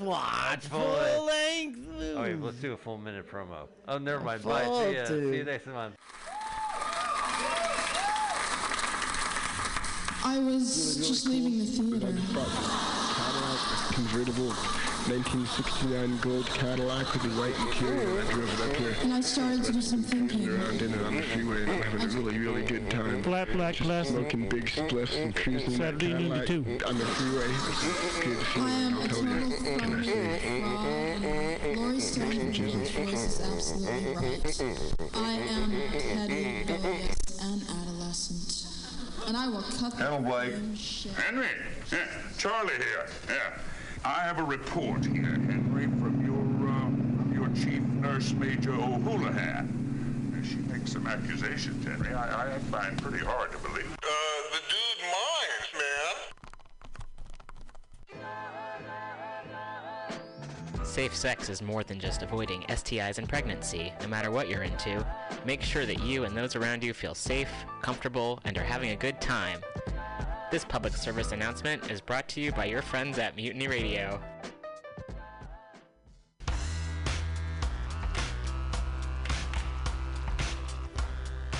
just watch full, Full length. Oh, wait, let's do a full minute promo. Oh, never mind. Full, Bye. See ya. See you next month. I was just leaving the theater. Cadillac convertible 1969 gold Cadillac with the white interior. I drove it up here. And I started to do some thinking. Around in it on the freeway and having a really, really good time. Flat black Just plastic. Smoking big spliffs and cruising Saturday noon to Cadillac two. on the freeway. Good I am feeling, a I'll tell total you. Can I say? phone fraud. Lori Stone's voice is absolutely right. I am petty, rebellious, and adolescent. And I will cut the Hello, Blake. Henry, yeah, Charlie here. Yeah, I have a report here, Henry, from your uh, from your chief nurse, Major O'Houlihan. She makes some accusations, Henry. I, I find pretty hard to believe. Uh, the dude minds, man. Safe sex is more than just avoiding STIs and pregnancy, no matter what you're into. Make sure that you and those around you feel safe, comfortable, and are having a good time. This public service announcement is brought to you by your friends at Mutiny Radio.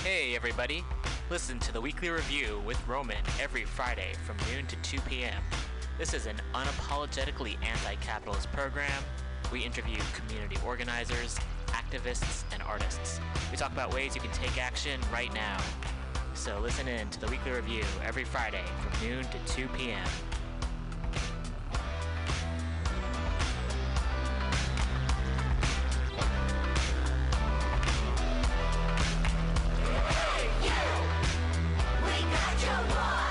Hey everybody! Listen to the weekly review with Roman every Friday from noon to 2 p.m. This is an unapologetically anti capitalist program. We interview community organizers, activists, and artists. We talk about ways you can take action right now. So listen in to the weekly review every Friday from noon to 2 p.m. LSD,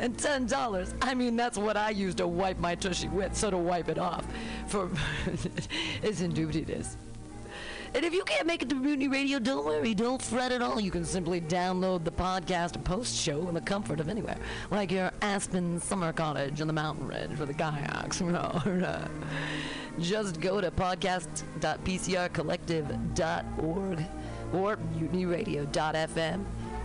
And $10, I mean, that's what I use to wipe my tushy with, so to wipe it off. For it's in duty, this. And if you can't make it to Mutiny Radio, don't worry, don't fret at all. You can simply download the podcast and post show in the comfort of anywhere, like your Aspen summer cottage on the mountain ridge for the kayaks. Just go to podcast.pcrcollective.org or mutinyradio.fm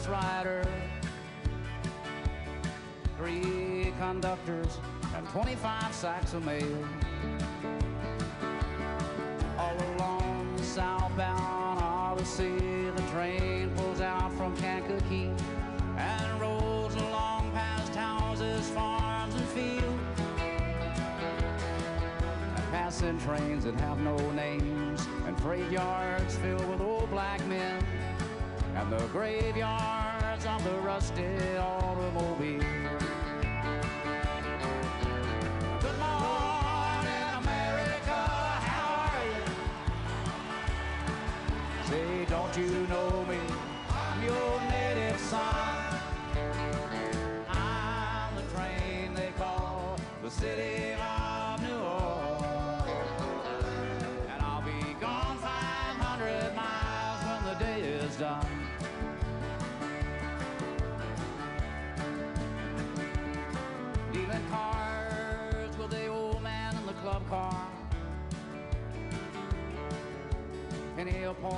restless rider, three conductors, and 25 sacks of mail. All along the southbound Odyssey, the train pulls out from Kankakee and rolls along past houses, farms, and fields. And passing trains that have no names, and freight yards filled with old black men and the graveyards of the rusty automobile. A point,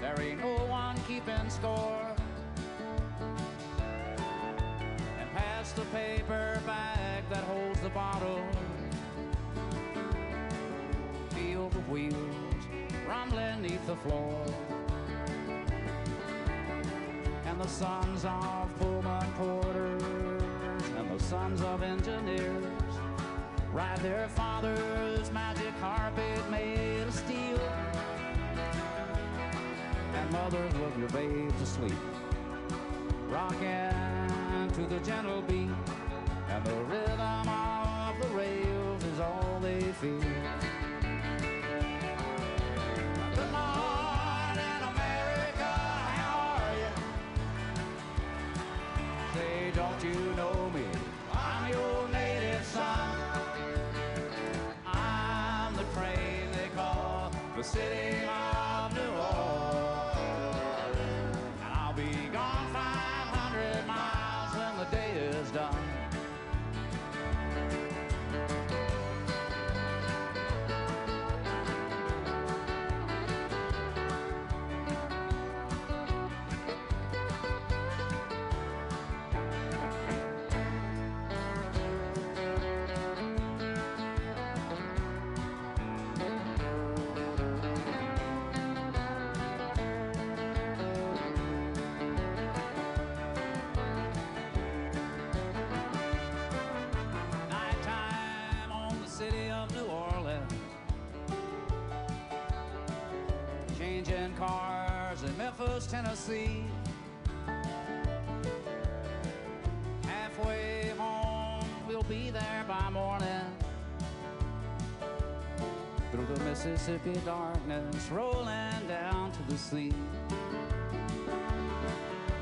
there ain't no one keeping score. And pass the paper bag that holds the bottle. Feel the wheels rumbling neath the floor. And the sons of Pullman porters and the sons of engineers ride their father's magic carpet made And mothers love your babe to sleep, rocking to the gentle beat, and the rhythm of the rails is all they feel. Good morning, America, how are you? Say, don't you know changing cars in Memphis, Tennessee. Halfway home, we'll be there by morning. Through the Mississippi darkness, rolling down to the sea.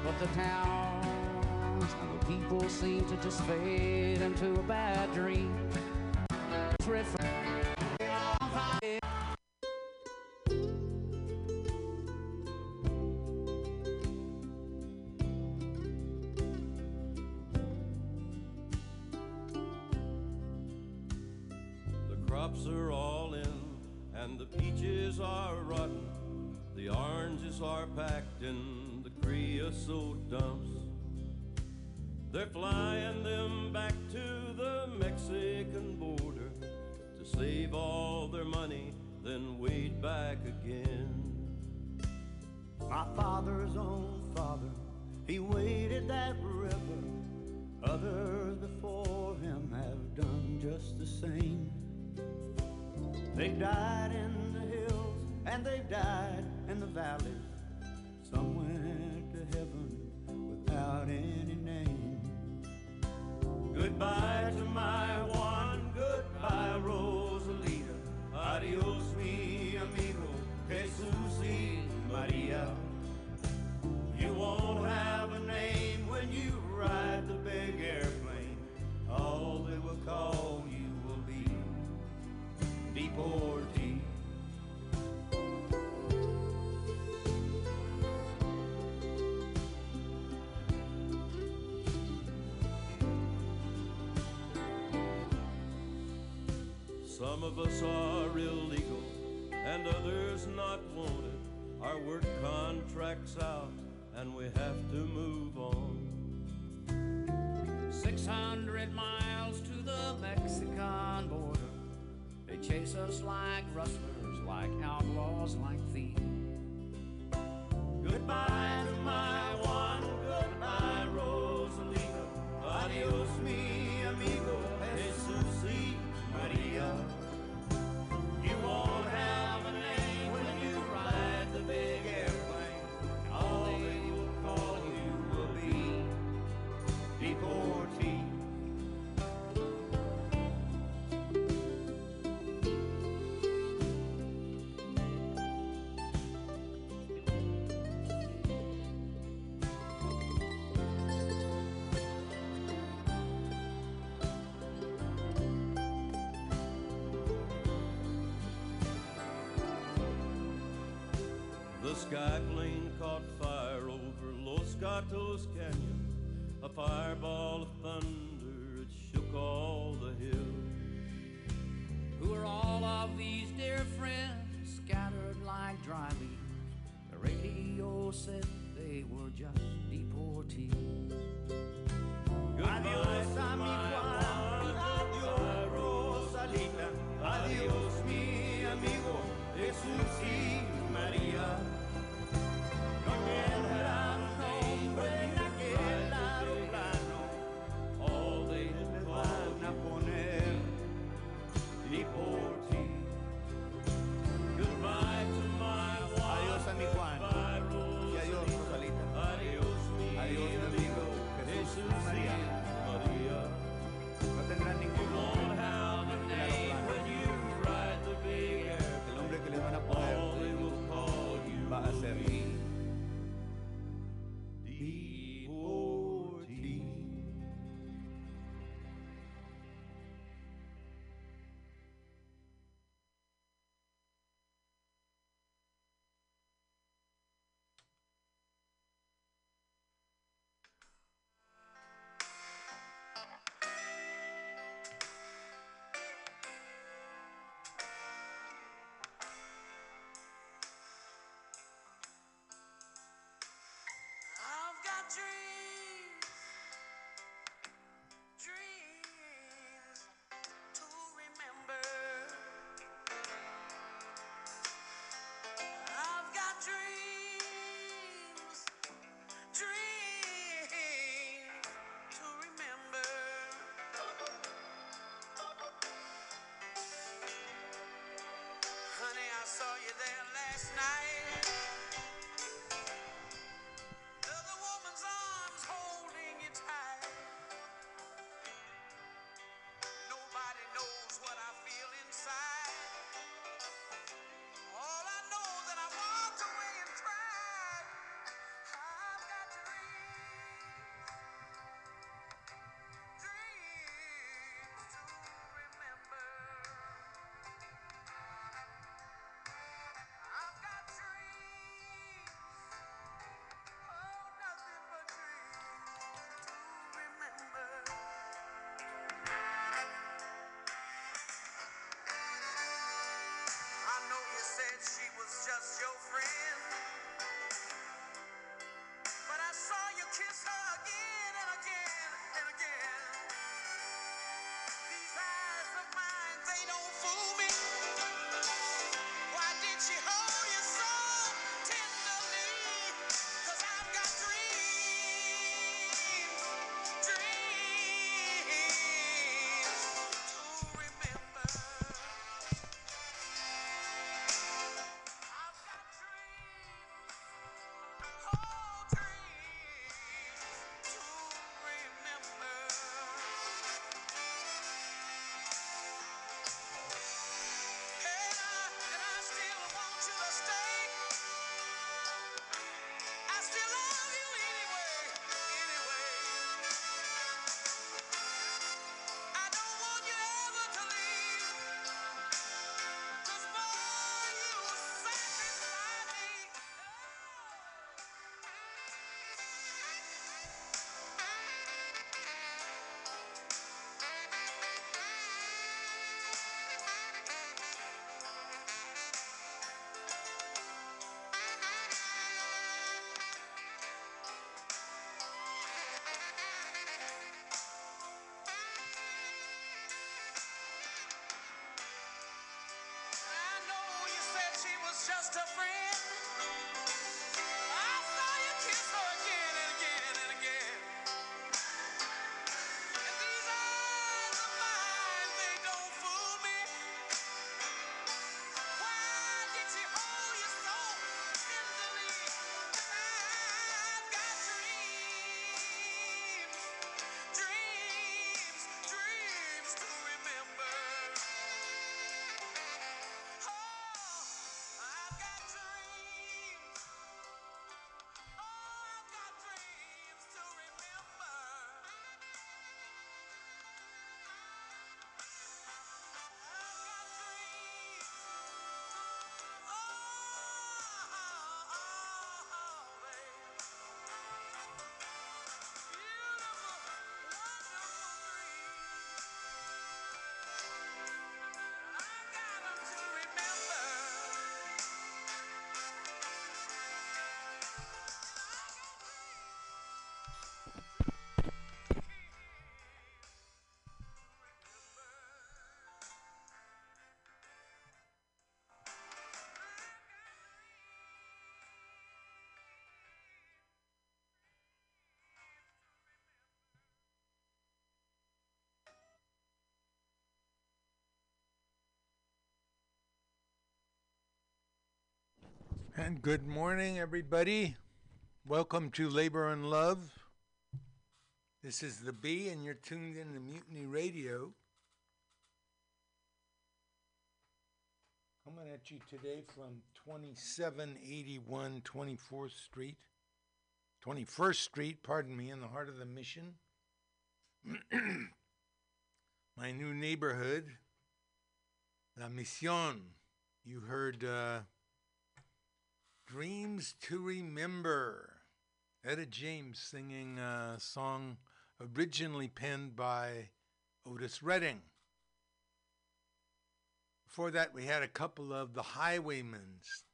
But the towns and the people seem to just fade into a bad dream. It's crops are all in, and the peaches are rotten. The oranges are packed in the creosote dumps. They're flying them back to the Mexican border to save all their money, then wade back again. My father's own father, he waded that river. Others before They died in the hills and they died in the valleys. Some went to heaven without any name. Goodbye The sky plane caught fire over Los Gatos Canyon. A fireball of thunder, it shook all the hills. Who are all of these dear friends scattered like dry leaves? The radio said they were just dream. just your friend. And good morning, everybody. Welcome to Labor and Love. This is the B, and you're tuned in to Mutiny Radio. Coming at you today from 2781 24th Street, 21st Street, pardon me, in the heart of the mission. My new neighborhood, La Mission. You heard uh, Dreams to Remember. Etta James singing a song originally penned by Otis Redding. Before that, we had a couple of the Highwaymans,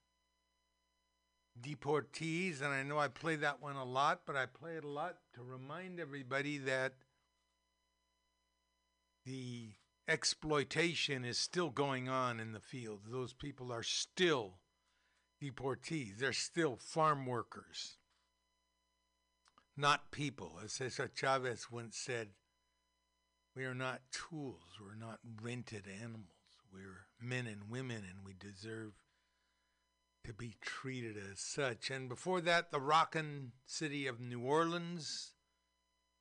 Deportees, and I know I play that one a lot, but I play it a lot to remind everybody that the exploitation is still going on in the fields. Those people are still deportees, they're still farm workers, not people. As Cesar Chavez once said, we are not tools, we're not rented animals. We're men and women, and we deserve to be treated as such. And before that, the rockin' city of New Orleans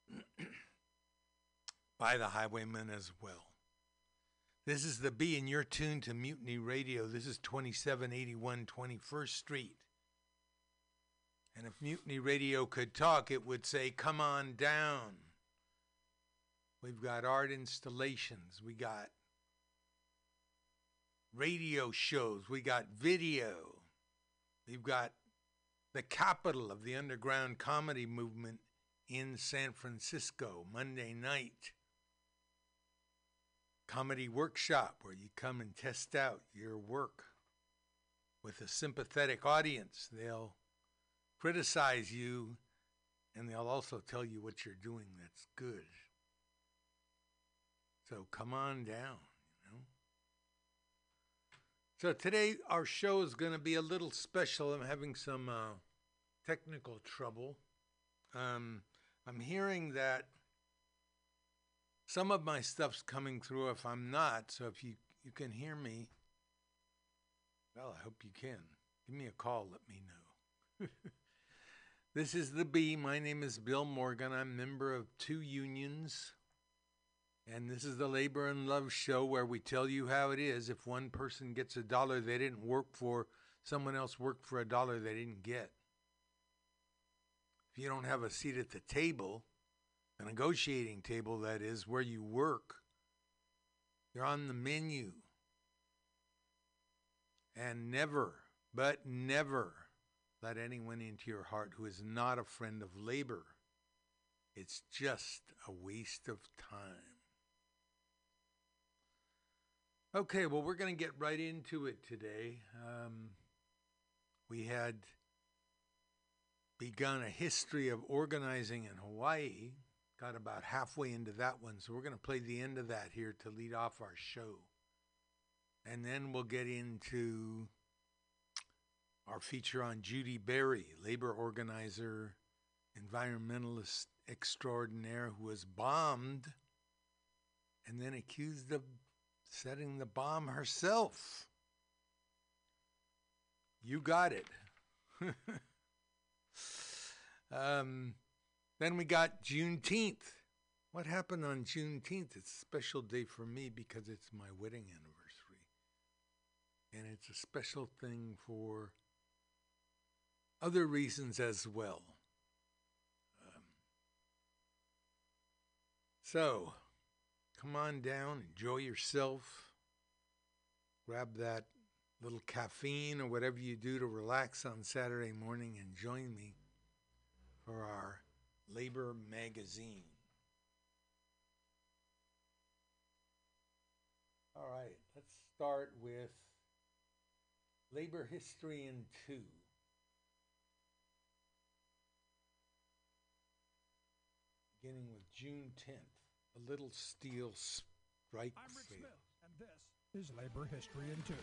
by the Highwaymen as well. This is the B, and you're tuned to Mutiny Radio. This is 2781 21st Street. And if Mutiny Radio could talk, it would say, Come on down. We've got art installations. We got radio shows. We got video. We've got the capital of the underground comedy movement in San Francisco, Monday night. Comedy workshop where you come and test out your work with a sympathetic audience. They'll criticize you and they'll also tell you what you're doing that's good. So come on down, you know. So today our show is going to be a little special. I'm having some uh, technical trouble. Um, I'm hearing that some of my stuff's coming through if I'm not. So if you you can hear me, well, I hope you can. Give me a call. Let me know. this is the B. My name is Bill Morgan. I'm member of two unions. And this is the Labor and Love show where we tell you how it is. If one person gets a dollar they didn't work for, someone else worked for a dollar they didn't get. If you don't have a seat at the table, a negotiating table that is, where you work, you're on the menu. And never, but never let anyone into your heart who is not a friend of labor. It's just a waste of time. Okay, well, we're going to get right into it today. Um, we had begun a history of organizing in Hawaii, got about halfway into that one, so we're going to play the end of that here to lead off our show. And then we'll get into our feature on Judi Bari, labor organizer, environmentalist extraordinaire who was bombed and then accused of setting the bomb herself. You got it. um, then we got Juneteenth. What happened on Juneteenth? It's a special day for me because it's my wedding anniversary. And it's a special thing for other reasons as well. Um, so, come on down, enjoy yourself, grab that little caffeine or whatever you do to relax on Saturday morning and join me for our Labor Magazine. All right, let's start with Labor History in Two. Beginning with June 10th, a little steel strike I'm Rick. Smith, and this is labor history in two.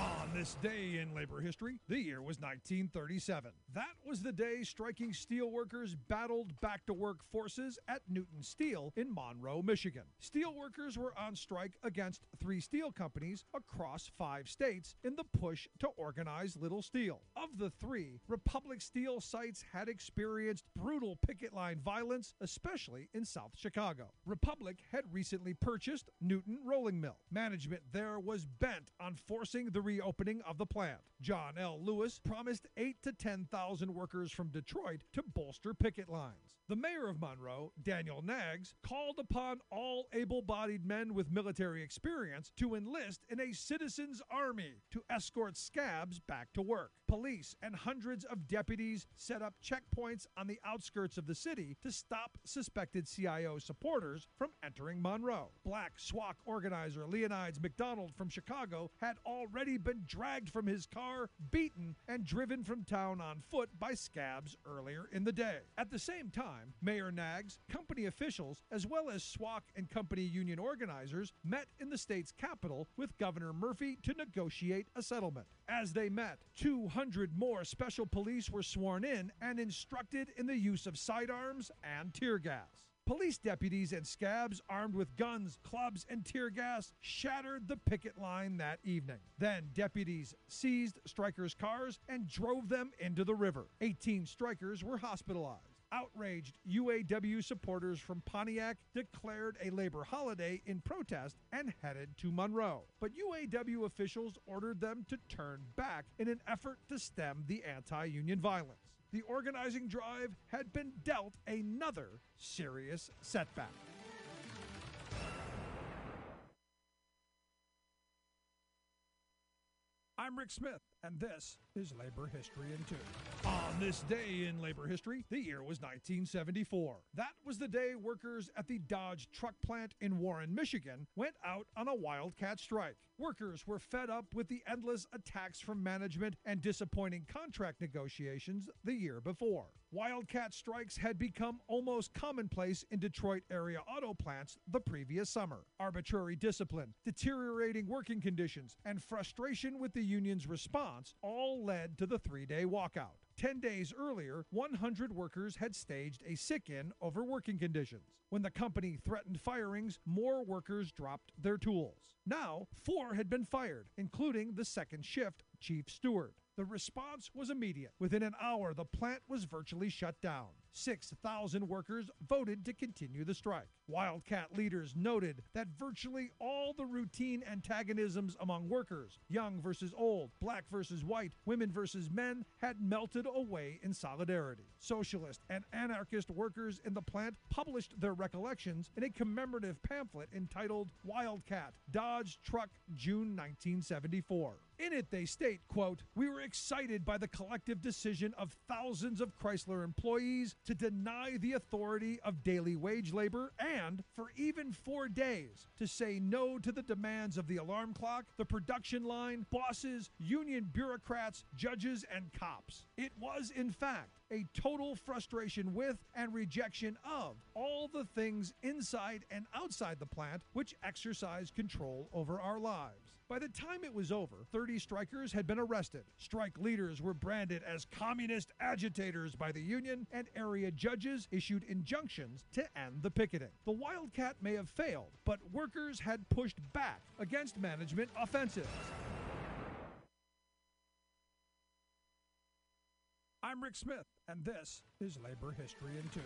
On this day in labor history, the year was 1937. That was the day striking steelworkers battled back to work forces at Newton Steel in Monroe, Michigan. Steelworkers were on strike against three steel companies across five states in the push to organize Little Steel. Of the three, Republic Steel sites had experienced brutal picket line violence, especially in South Chicago. Republic had recently purchased Newton Rolling Mill. Management there was bent on forcing the reopening of the plant. John L. Lewis promised 8 to 10,000 workers from Detroit to bolster picket lines. The mayor of Monroe, Daniel Knaggs, called upon all able bodied men with military experience to enlist in a citizens' army to escort scabs back to work. Police and hundreds of deputies set up checkpoints on the outskirts of the city to stop suspected CIO supporters from entering Monroe. Black SWOC organizer Leonidas McDonald from Chicago had already been dragged from his car, beaten, and driven from town on foot by scabs earlier in the day. At the same time, Mayor Knaggs, company officials, as well as SWOC and company union organizers met in the state's capital with Governor Murphy to negotiate a settlement. As they met, 200 more special police were sworn in and instructed in the use of sidearms and tear gas. Police deputies and scabs armed with guns, clubs, and tear gas shattered the picket line that evening. Then deputies seized strikers' cars and drove them into the river. 18 strikers were hospitalized. Outraged UAW supporters from Pontiac declared a labor holiday in protest and headed to Monroe. But UAW officials ordered them to turn back in an effort to stem the anti union violence. The organizing drive had been dealt another serious setback. I'm Rick Smith, and this is Labor History in Two. On this day in labor history, the year was 1974. That was the day workers at the Dodge truck plant in Warren, Michigan went out on a wildcat strike. Workers were fed up with the endless attacks from management and disappointing contract negotiations the year before. Wildcat strikes had become almost commonplace in Detroit area auto plants the previous summer. Arbitrary discipline, deteriorating working conditions, and frustration with the union's response all led to the three day walkout. Ten days earlier, 100 workers had staged a sick in over working conditions. When the company threatened firings, more workers dropped their tools. Now, four had been fired, including the second shift chief steward. The response was immediate. Within an hour, the plant was virtually shut down. 6,000 workers voted to continue the strike. Wildcat leaders noted that virtually all the routine antagonisms among workers, young versus old, black versus white, women versus men, had melted away in solidarity. Socialist and anarchist workers in the plant published their recollections in a commemorative pamphlet entitled Wildcat Dodge Truck June 1974. In it, they state, quote, We were excited by the collective decision of thousands of Chrysler employees to deny the authority of daily wage labor and, for even four days, to say no to the demands of the alarm clock, the production line, bosses, union bureaucrats, judges, and cops. It was, in fact, a total frustration with and rejection of all the things inside and outside the plant which exercise control over our lives. By the time it was over, 30 strikers had been arrested. Strike leaders were branded as communist agitators by the union, and area judges issued injunctions to end the picketing. The Wildcat may have failed, but workers had pushed back against management offensives. I'm Rick Smith, and this is Labor History in Two.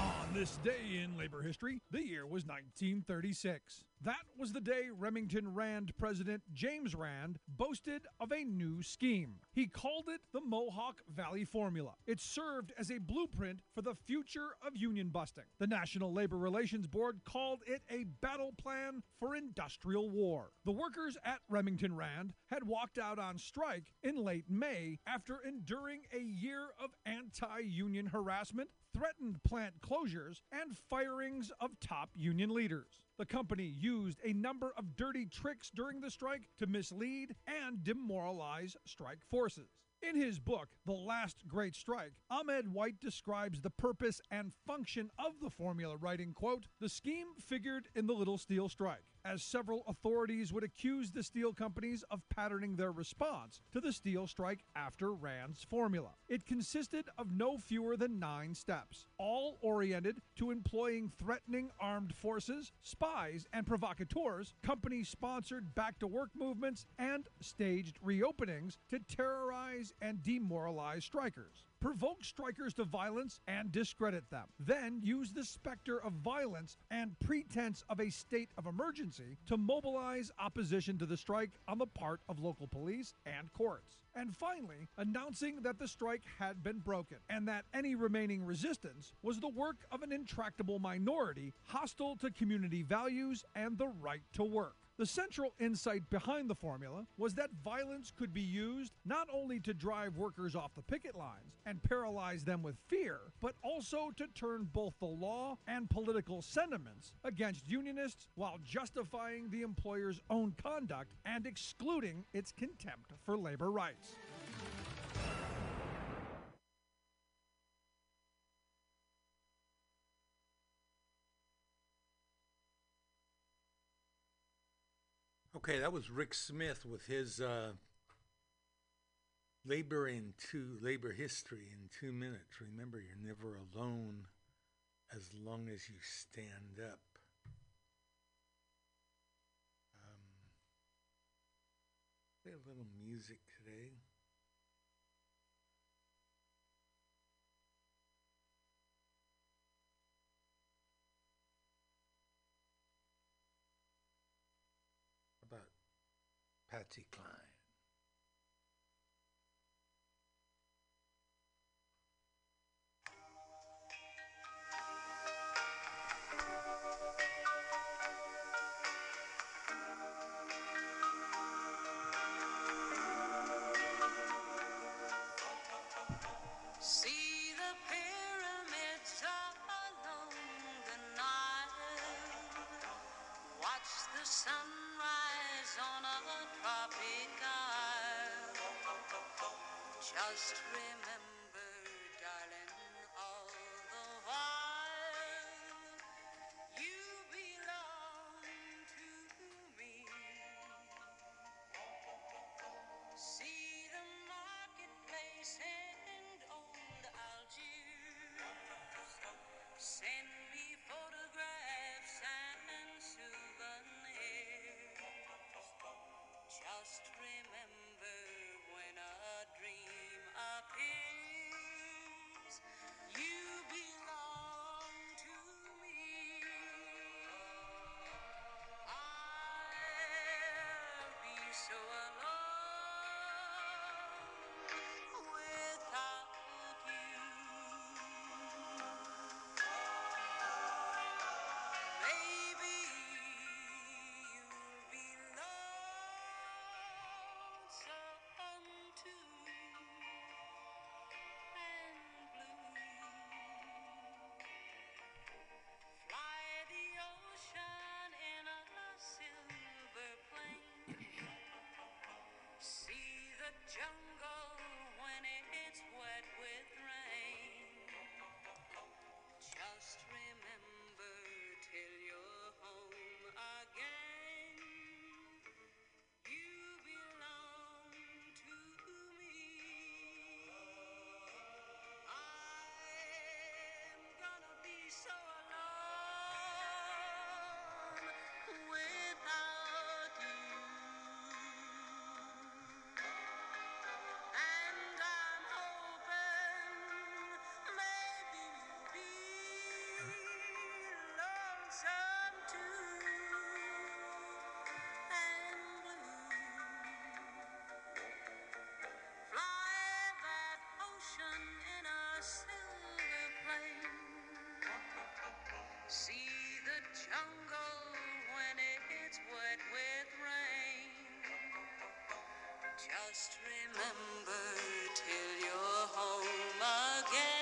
On this day in labor history, the year was 1936. That was the day Remington Rand President James Rand boasted of a new scheme. He called it the Mohawk Valley Formula. It served as a blueprint for the future of union busting. The National Labor Relations Board called it a battle plan for industrial war. The workers at Remington Rand had walked out on strike in late May after enduring a year of anti union harassment, threatened plant closures, and firings of top union leaders. The company used a number of dirty tricks during the strike to mislead and demoralize strike forces. In his book, The Last Great Strike, Ahmed White describes the purpose and function of the formula, writing, quote, The scheme figured in the Little Steel Strike, as several authorities would accuse the steel companies of patterning their response to the steel strike after Rand's formula. It consisted of no fewer than nine steps, all oriented to employing threatening armed forces, spies, and provocateurs, company sponsored back to work movements, and staged reopenings to terrorize and demoralize strikers. Provoke strikers to violence and discredit them. Then use the specter of violence and pretense of a state of emergency to mobilize opposition to the strike on the part of local police and courts. And finally, announcing that the strike had been broken and that any remaining resistance was the work of an intractable minority hostile to community values and the right to work. The central insight behind the formula was that violence could be used not only to drive workers off the picket lines and paralyze them with fear, but also to turn both the law and political sentiments against unionists while justifying the employer's own conduct and excluding its contempt for labor rights. Okay, that was Rick Smith with his uh, labor in two labor history in two minutes. Remember, you're never alone as long as you stand up. Um, play a little music today. Patsy Cline? Just remember, so alone jungle when it's wet with rain. Just remember till you're home again. You belong to me. I'm gonna be so alone ocean in a silver plane. See the jungle when it's wet with rain. Just remember till you're home again.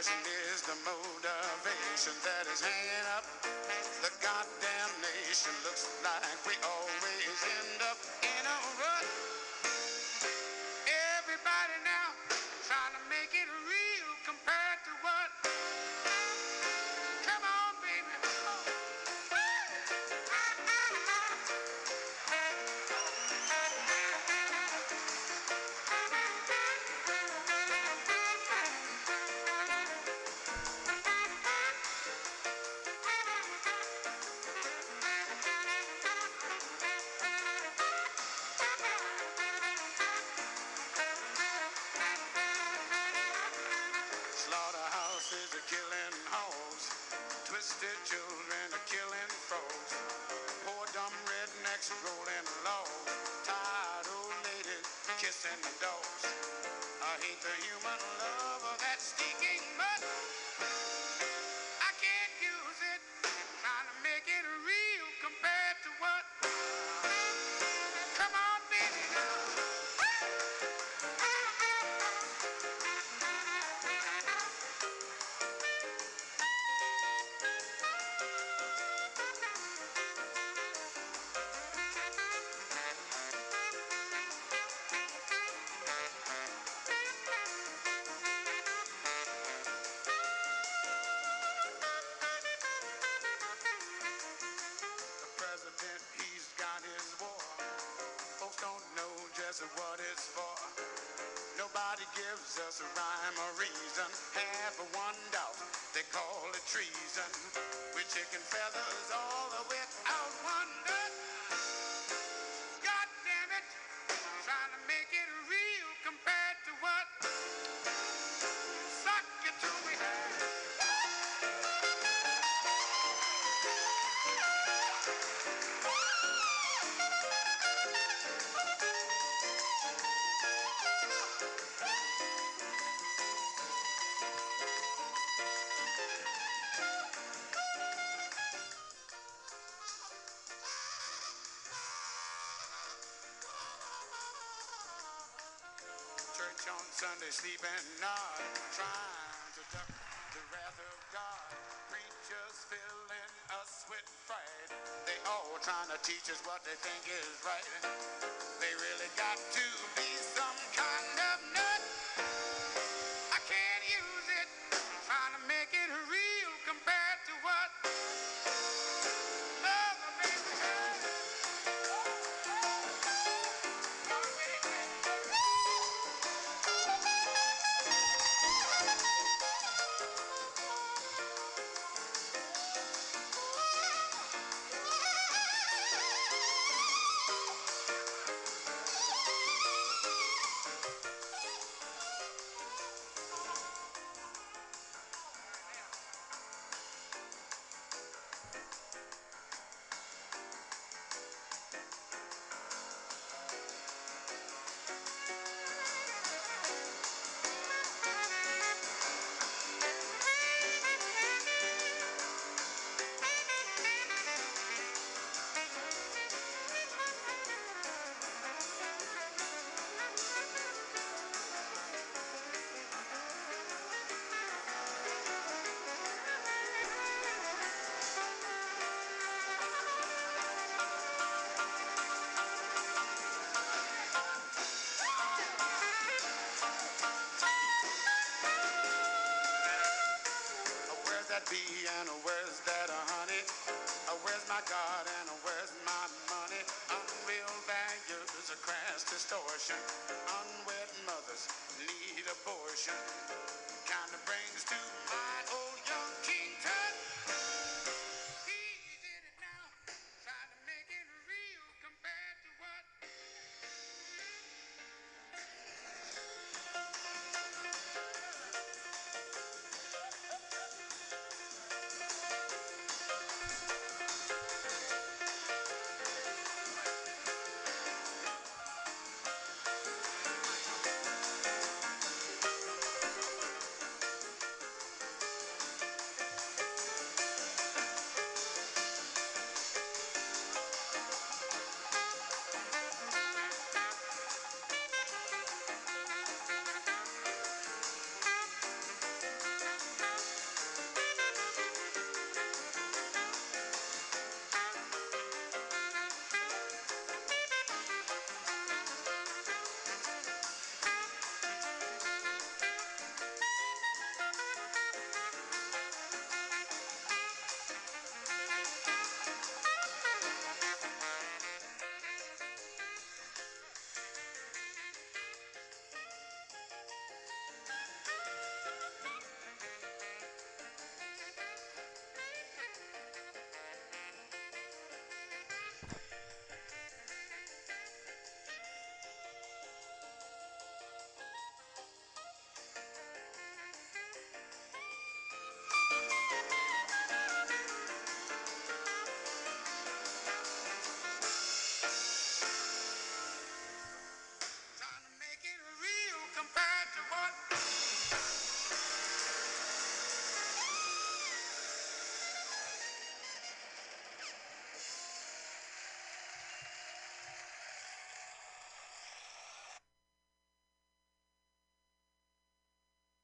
Is the motivation that is hand. Nobody gives us a rhyme or reason. Have a one doubt, they call it treason. We're chicken feathers all the way out. Sunday sleeping, not trying to duck the wrath of God. Preachers filling us with fright. They all trying to teach us what they think is right. They really got to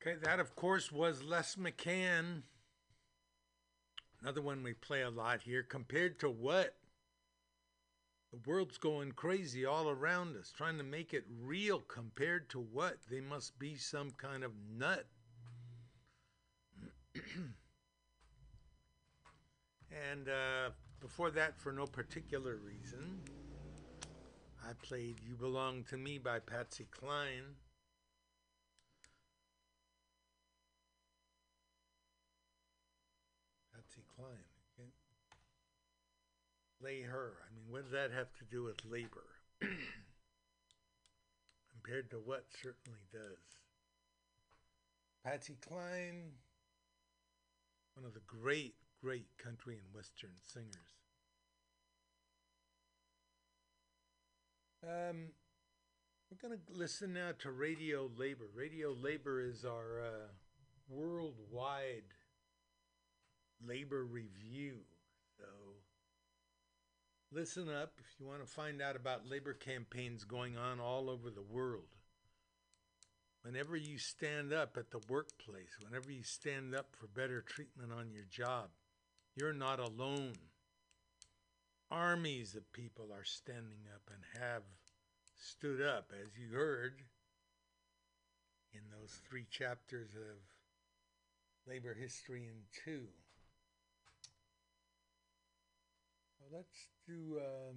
Okay, that of course was Les McCann. Another one we play a lot here. Compared to what? The world's going crazy all around us, trying to make it real. Compared to what? They must be some kind of nut. and uh, before that, for no particular reason, I played You Belong to Me by Patsy Cline. Cline. Can't lay her. I mean, what does that have to do with labor? Compared to what certainly does. Patsy Cline, one of the great, great country and western singers. Um, we're going to listen now to Radio Labor. Radio Labor is our uh, worldwide labor review. So listen up if you want to find out about labor campaigns going on all over the world. Whenever you stand up at the workplace, whenever you stand up for better treatment on your job, you're not alone. Armies of people are standing up and have stood up, as you heard in those three chapters of labor history in two. So let's do. Um,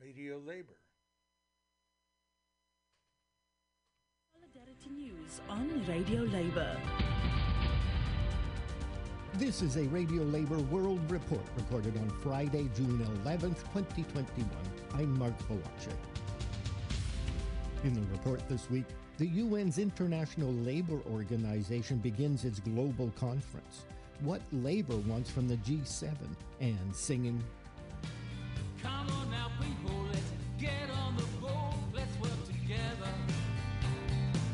Radio Labor. Solidarity News on Radio Labour. This is a Radio Labor World Report recorded on Friday, June 11th, 2021. I'm Mark Palache. In the report this week, the UN's International Labor Organization begins its global conference. What labor wants from the G7 and singing. Come on now, people, let's get on the boat. Let's work together.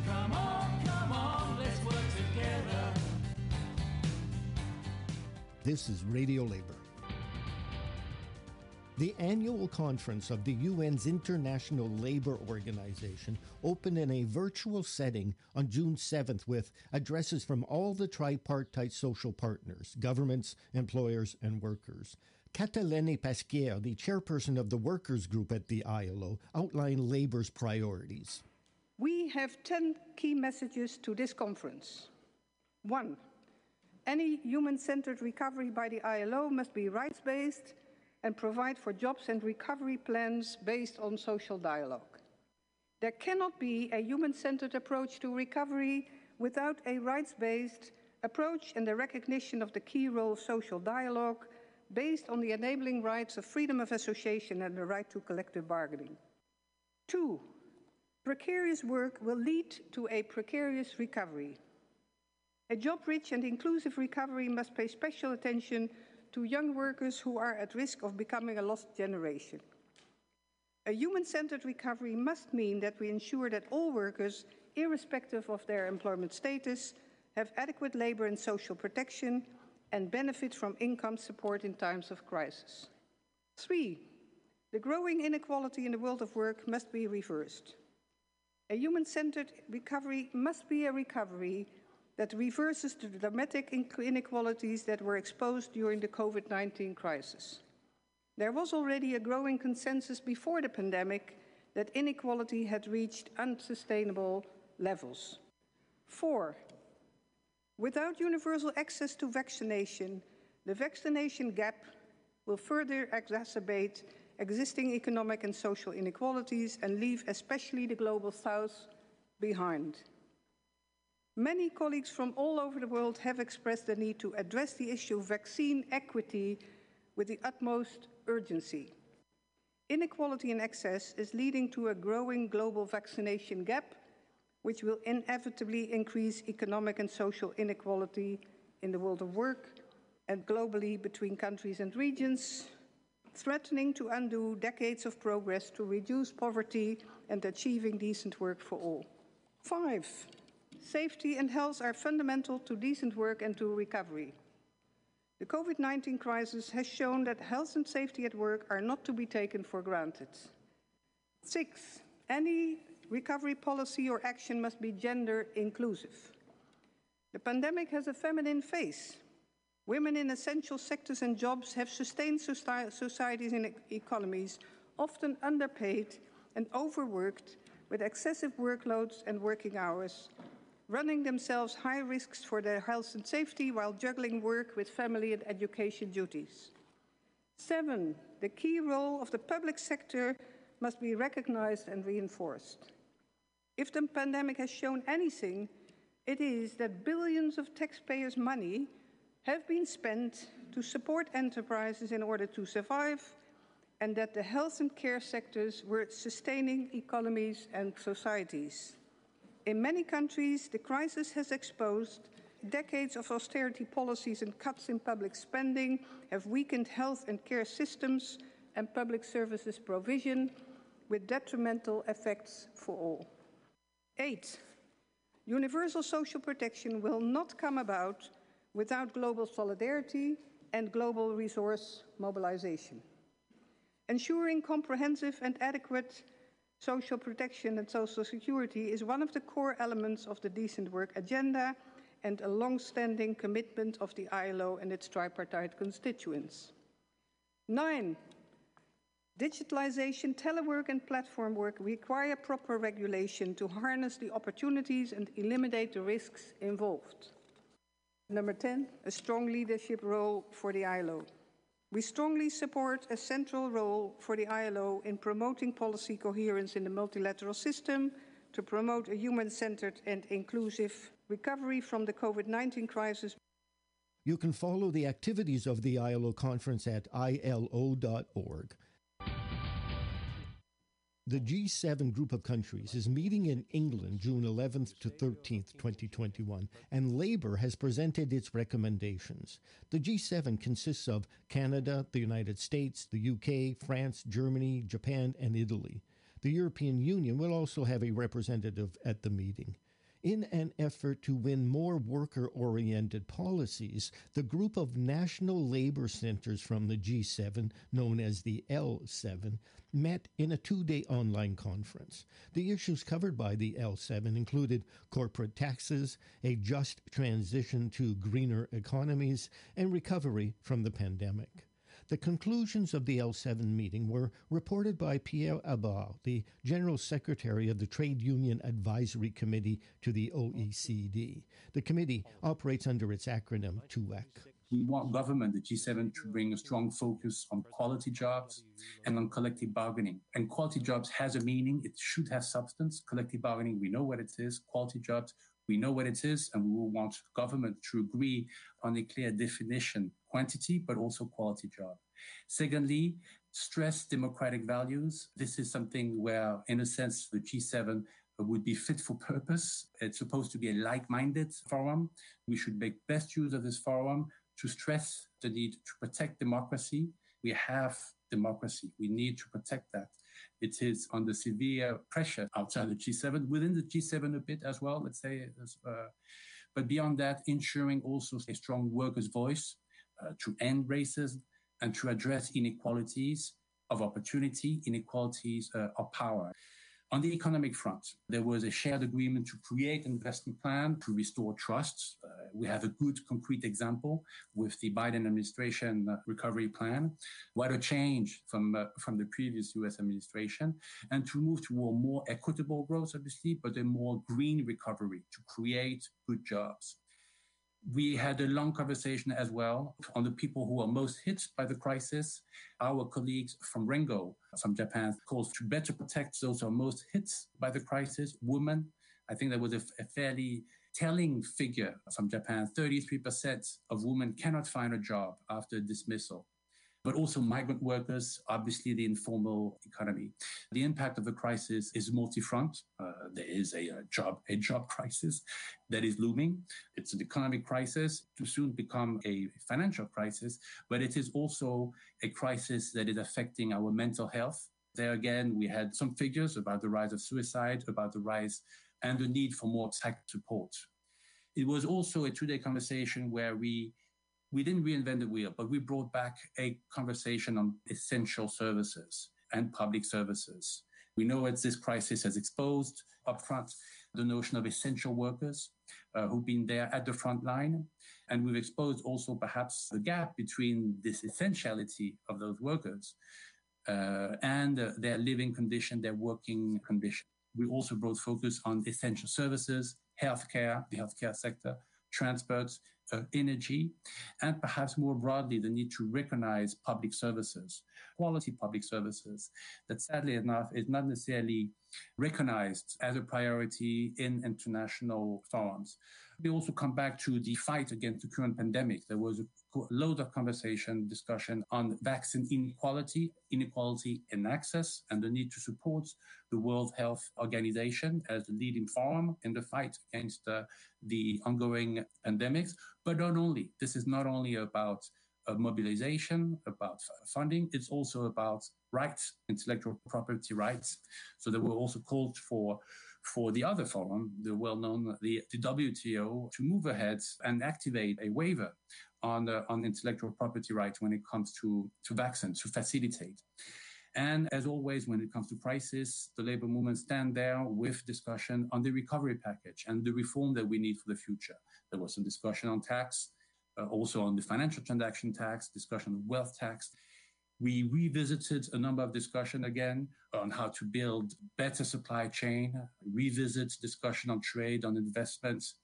Come on, come on, let's work together. This is Radio Labor. The annual conference of the UN's International Labor Organization opened in a virtual setting on June 7th with addresses from all the tripartite social partners, governments, employers, and workers. Catelene Passchier, the chairperson of the workers group at the ILO, outlined labor's priorities. We have 10 key messages to this conference. One, any human centered recovery by the ILO must be rights based and provide for jobs and recovery plans based on social dialogue. There cannot be a human centered approach to recovery without a rights based approach and the recognition of the key role of social dialogue based on the enabling rights of freedom of association and the right to collective bargaining. Two, precarious work will lead to a precarious recovery. A job rich and inclusive recovery must pay special attention to young workers who are at risk of becoming a lost generation. A human centered recovery must mean that we ensure that all workers, irrespective of their employment status, have adequate labor and social protection and benefit from income support in times of crisis. Three, the growing inequality in the world of work must be reversed. A human centered recovery must be a recovery that reverses the dramatic inequalities that were exposed during the COVID 19 crisis. There was already a growing consensus before the pandemic that inequality had reached unsustainable levels. Four, without universal access to vaccination, the vaccination gap will further exacerbate existing economic and social inequalities and leave especially the global south behind. Many colleagues from all over the world have expressed the need to address the issue of vaccine equity with the utmost urgency. Inequality in access is leading to a growing global vaccination gap, which will inevitably increase economic and social inequality in the world of work and globally between countries and regions, threatening to undo decades of progress to reduce poverty and achieving decent work for all. Five, safety and health are fundamental to decent work and to recovery. The COVID 19 crisis has shown that health and safety at work are not to be taken for granted. Six, any recovery policy or action must be gender inclusive. The pandemic has a feminine face. Women in essential sectors and jobs have sustained societies and economies, often underpaid and overworked with excessive workloads and working hours, running themselves high risks for their health and safety while juggling work with family and education duties. Seven, the key role of the public sector must be recognized and reinforced. If the pandemic has shown anything, it is that billions of taxpayers' money have been spent to support enterprises in order to survive, and that the health and care sectors were sustaining economies and societies. In many countries, the crisis has exposed decades of austerity policies and cuts in public spending have weakened health and care systems and public services provision with detrimental effects for all. Eight, universal social protection will not come about without global solidarity and global resource mobilization. Ensuring comprehensive and adequate social protection and social security is one of the core elements of the decent work agenda and a long-standing commitment of the ILO and its tripartite constituents. Nine, digitalization, telework and platform work require proper regulation to harness the opportunities and eliminate the risks involved. Number 10, a strong leadership role for the ILO. We strongly support a central role for the ILO in promoting policy coherence in the multilateral system to promote a human centered and inclusive recovery from the COVID 19 crisis. You can follow the activities of the ILO conference at ilo.org. The G7 group of countries is meeting in England June 11th to 13th, 2021, and Labour has presented its recommendations. The G7 consists of Canada, the United States, the UK, France, Germany, Japan, and Italy. The European Union will also have a representative at the meeting. In an effort to win more worker oriented policies, the group of national labor centers from the G7, known as the L7, met in a two day online conference. The issues covered by the L7 included corporate taxes, a just transition to greener economies, and recovery from the pandemic. The conclusions of the L7 meeting were reported by Pierre Habbard, the General Secretary of the Trade Union Advisory Committee to the OECD. The committee operates under its acronym TUAC. We want government, the G7, to bring a strong focus on quality jobs and on collective bargaining. And quality jobs has a meaning. It should have substance. Collective bargaining, we know what it is. Quality jobs, we know what it is. And we will want government to agree on a clear definition, quantity, but also quality job. Secondly, stress democratic values. This is something where, in a sense, the G7 would be fit for purpose. It's supposed to be a like-minded forum. We should make best use of this forum to stress the need to protect democracy. We have democracy. We need to protect that. It is under severe pressure outside the G7, within the G7 a bit as well, let's say. Uh, but beyond that, ensuring also a strong workers' voice uh, to end racism and to address inequalities of opportunity, inequalities uh, of power. On the economic front, there was a shared agreement to create an investment plan to restore trust. Uh, we have a good concrete example with the Biden administration uh, recovery plan. What a change from, uh, from the previous US administration and to move to a more equitable growth, obviously, but a more green recovery to create good jobs. We had a long conversation as well on the people who are most hit by the crisis. Our colleagues from Rengo, from Japan, called to better protect those who are most hit by the crisis, women. I think that was a, a fairly telling figure from Japan. 33% of women cannot find a job after dismissal but also migrant workers, obviously the informal economy. The impact of the crisis is multi-front. Uh, there is a, a, job a job crisis that is looming. It's an economic crisis to soon become a financial crisis, but it is also a crisis that is affecting our mental health. There again, we had some figures about the rise of suicide, about the rise and the need for more psych support. It was also a two-day conversation where we we didn't reinvent the wheel, but we brought back a conversation on essential services and public services. We know that this crisis has exposed upfront the notion of essential workers uh, who've been there at the front line. And we've exposed also perhaps the gap between this essentiality of those workers uh, and uh, their living condition, their working condition. We also brought focus on essential services, healthcare, the healthcare sector, transport, uh, Uh, energy, and perhaps more broadly, the need to recognize public services, quality public services, that sadly enough is not necessarily recognized as a priority in international forums. We also come back to the fight against the current pandemic. There was a load of conversation, discussion on vaccine inequality, inequality in access, and the need to support the World Health Organization as the leading forum in the fight against uh, the ongoing pandemics. But not only, this is not only about uh, mobilization, about funding, it's also about rights, intellectual property rights. So there were also called for for the other forum, the well-known the, the WTO, to move ahead and activate a waiver on uh, on intellectual property rights when it comes to to vaccines to facilitate. And as always, when it comes to crisis, the labor movement stand there with discussion on the recovery package and the reform that we need for the future. There was some discussion on tax, uh, also on the financial transaction tax, discussion of wealth tax. We revisited a number of discussion again on how to build better supply chain, revisit discussion on trade, on investments,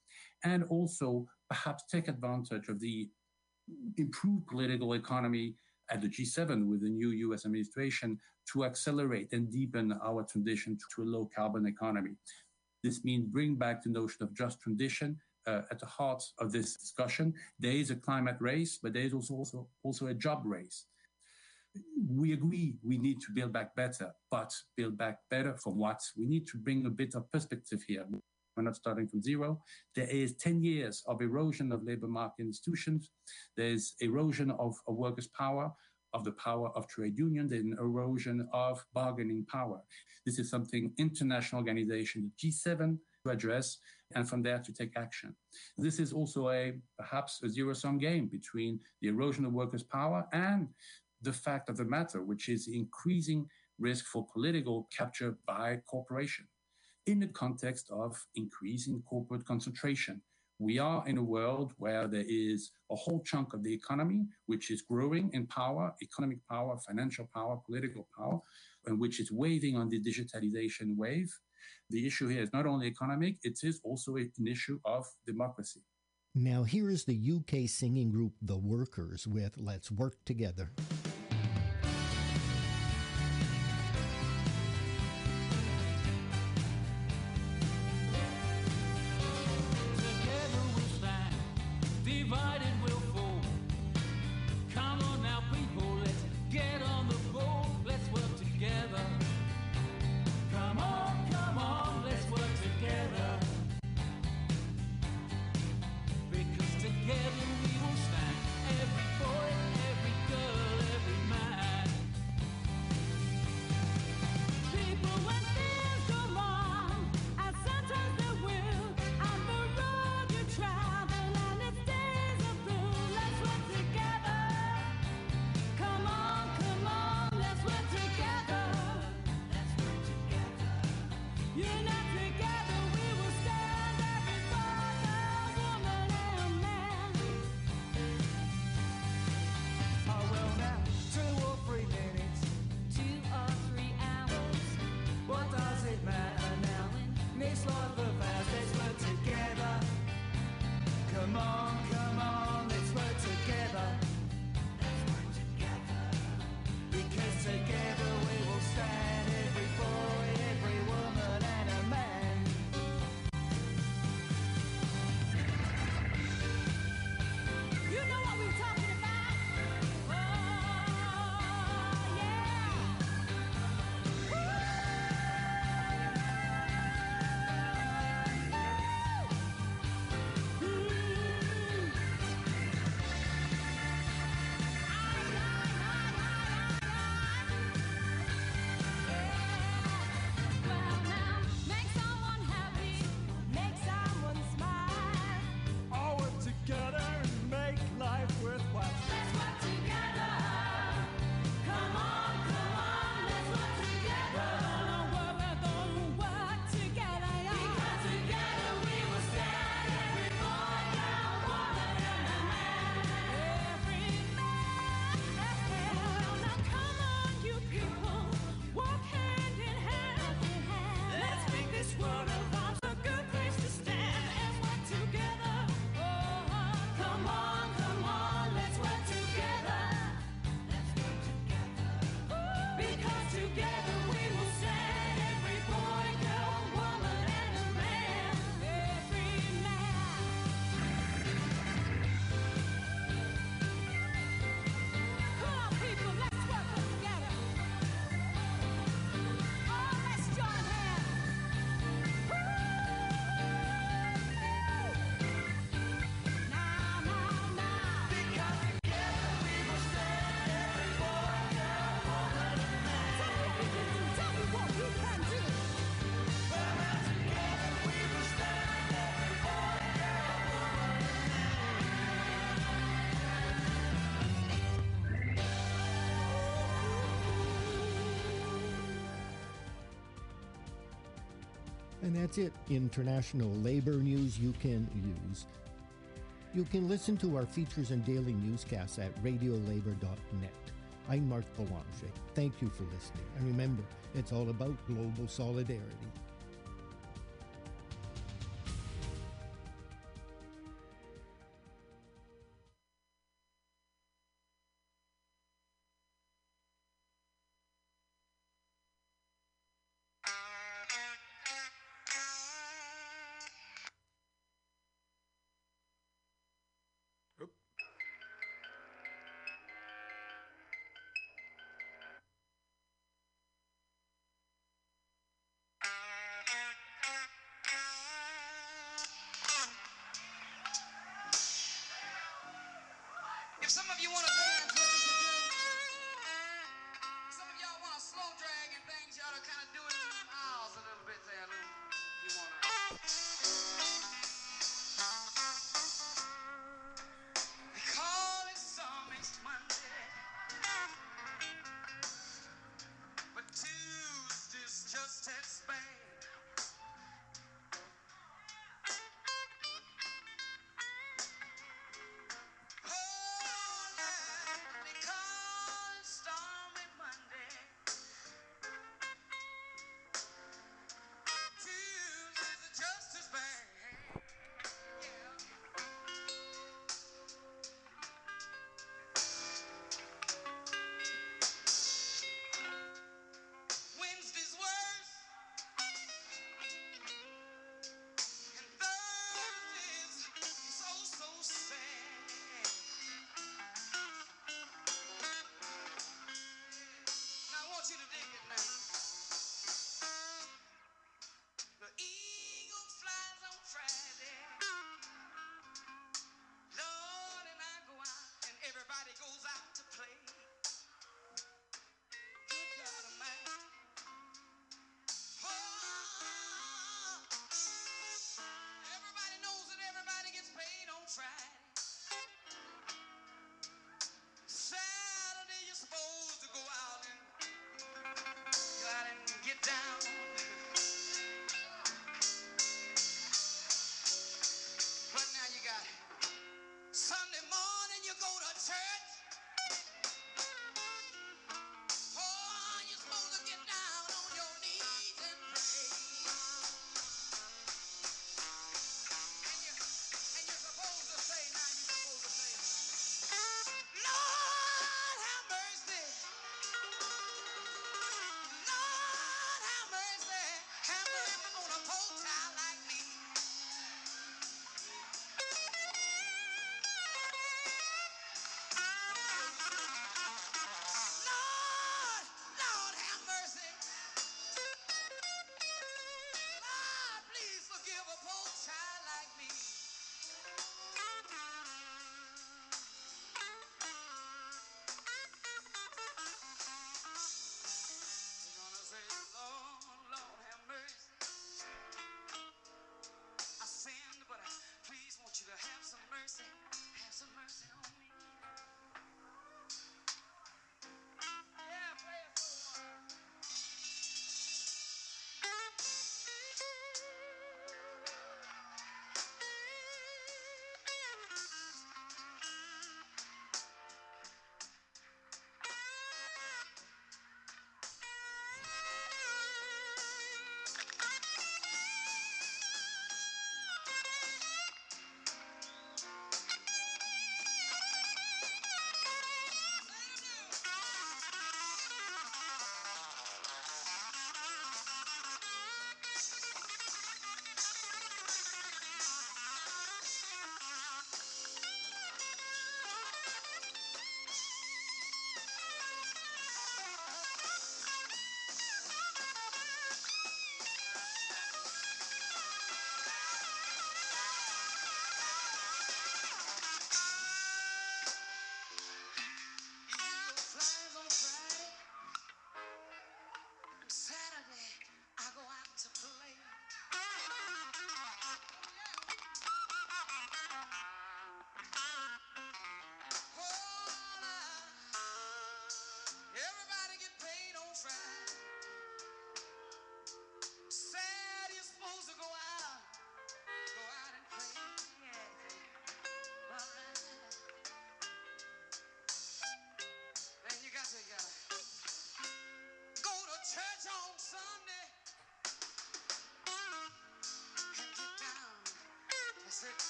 and also perhaps take advantage of the improved political economy at the G7 with the new US administration to accelerate and deepen our transition to a low carbon economy. This means bring back the notion of just transition uh, at the heart of this discussion. There is a climate race, but there is also, also, also a job race. We agree we need to build back better, but build back better from what? We need to bring a bit of perspective here. We're not starting from zero. There is 10 years of erosion of labor market institutions. There's erosion of, of workers' power, of the power of trade unions, and erosion of bargaining power. This is something international organizations, the G7, to address, and from there to take action. This is also a perhaps a zero-sum game between the erosion of workers' power and the fact of the matter, which is increasing risk for political capture by corporation in the context of increasing corporate concentration. We are in a world where there is a whole chunk of the economy which is growing in power, economic power, financial power, political power, and which is waving on the digitalization wave. The issue here is not only economic, it is also an issue of democracy. Now, here is the UK singing group The Workers with Let's Work Together. And that's it. International labor news you can use. You can listen to our features and daily newscasts at radiolabor.net. I'm Mark Belanger. Thank you for listening. And remember, it's all about global solidarity.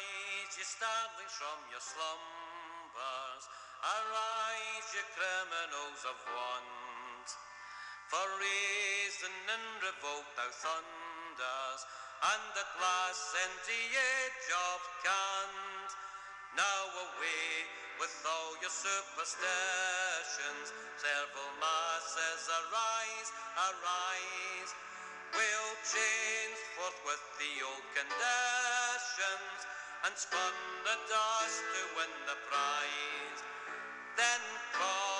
Arise, ye starlings, from your slumbers. Arise, ye criminals of want. For reason and revolt thou thunders, and at last the age of cant. Now away with all your superstitions, several masses arise, arise. We'll change forthwith the old conditions and spun the dust to win the prize. Then comrades,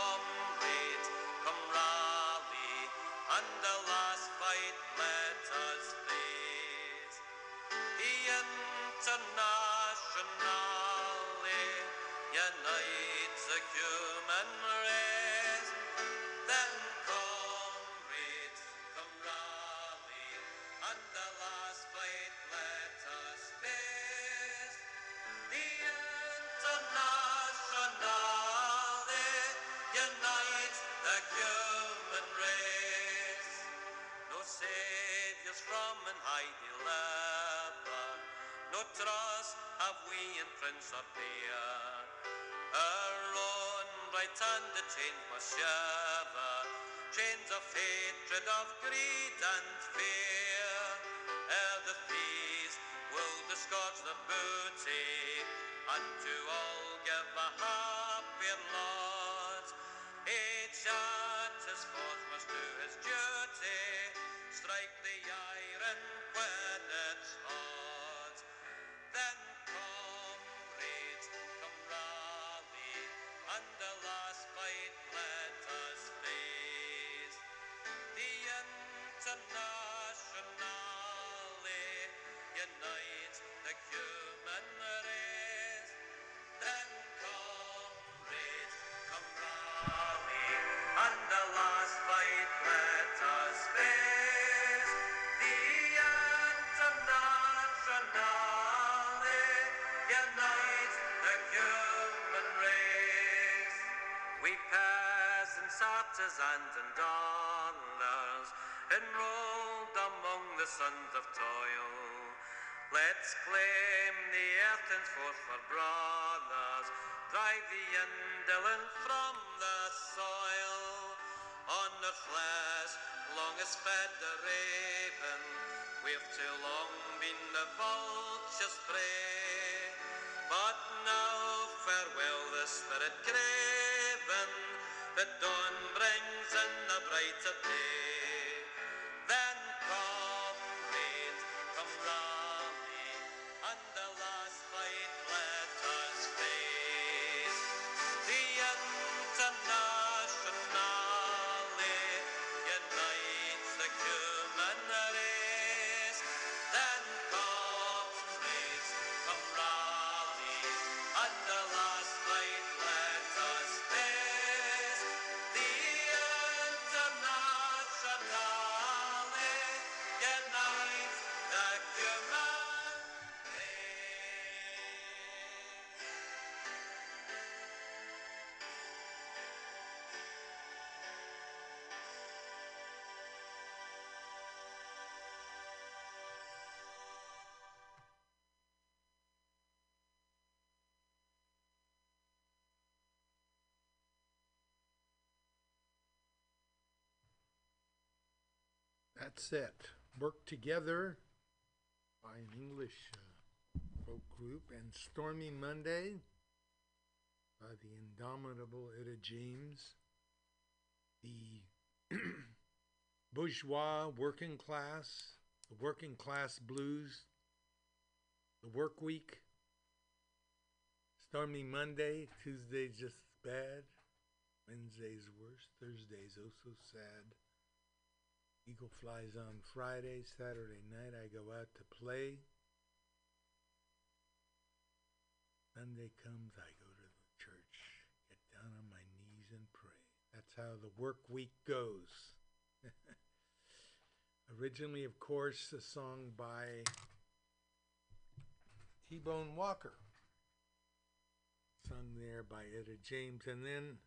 have we in Prince of Peer. Our own right hand the chains must shiver, chains of hatred, of greed and fear. Ere the thieves will disgorge the booty, and to all give a happier lot. Each at his force must do his duty, strike the iron when it's hot. Artisans, and dollars enrolled among the sons of toil. Let's claim the earth henceforth for brothers, drive the indolent from the soil. On the flesh, long as fed the raven, we've too long been the vulture's prey. But now farewell the spirit craven, the dawn brings in a brighter day. That's it. Work together by an English uh, folk group and Stormy Monday by the indomitable Etta James. The bourgeois working class, the working class blues, the work week. Stormy Monday, Tuesday's just bad, Wednesday's worse, Thursday's oh so sad. Eagle flies on Friday. Saturday night, I go out to play. Sunday comes, I go to the church, get down on my knees and pray. That's how the work week goes. Originally, of course, a song by T Bone Walker, sung there by Etta James, and then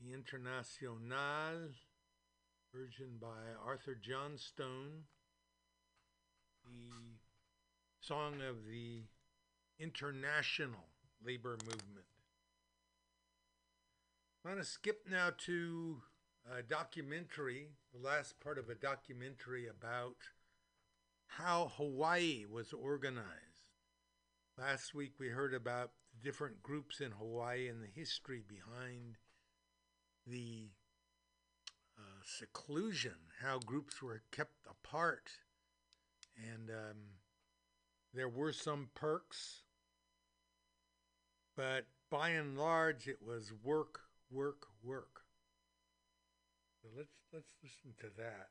the Internacional version by Arthur Johnstone, the song of the international labor movement. I'm going to skip now to a documentary, the last part of a documentary about how Hawaii was organized. Last week we heard about the different groups in Hawaii and the history behind the seclusion, how groups were kept apart. And um, there were some perks, but by and large it was work, work, work. So let's let's listen to that.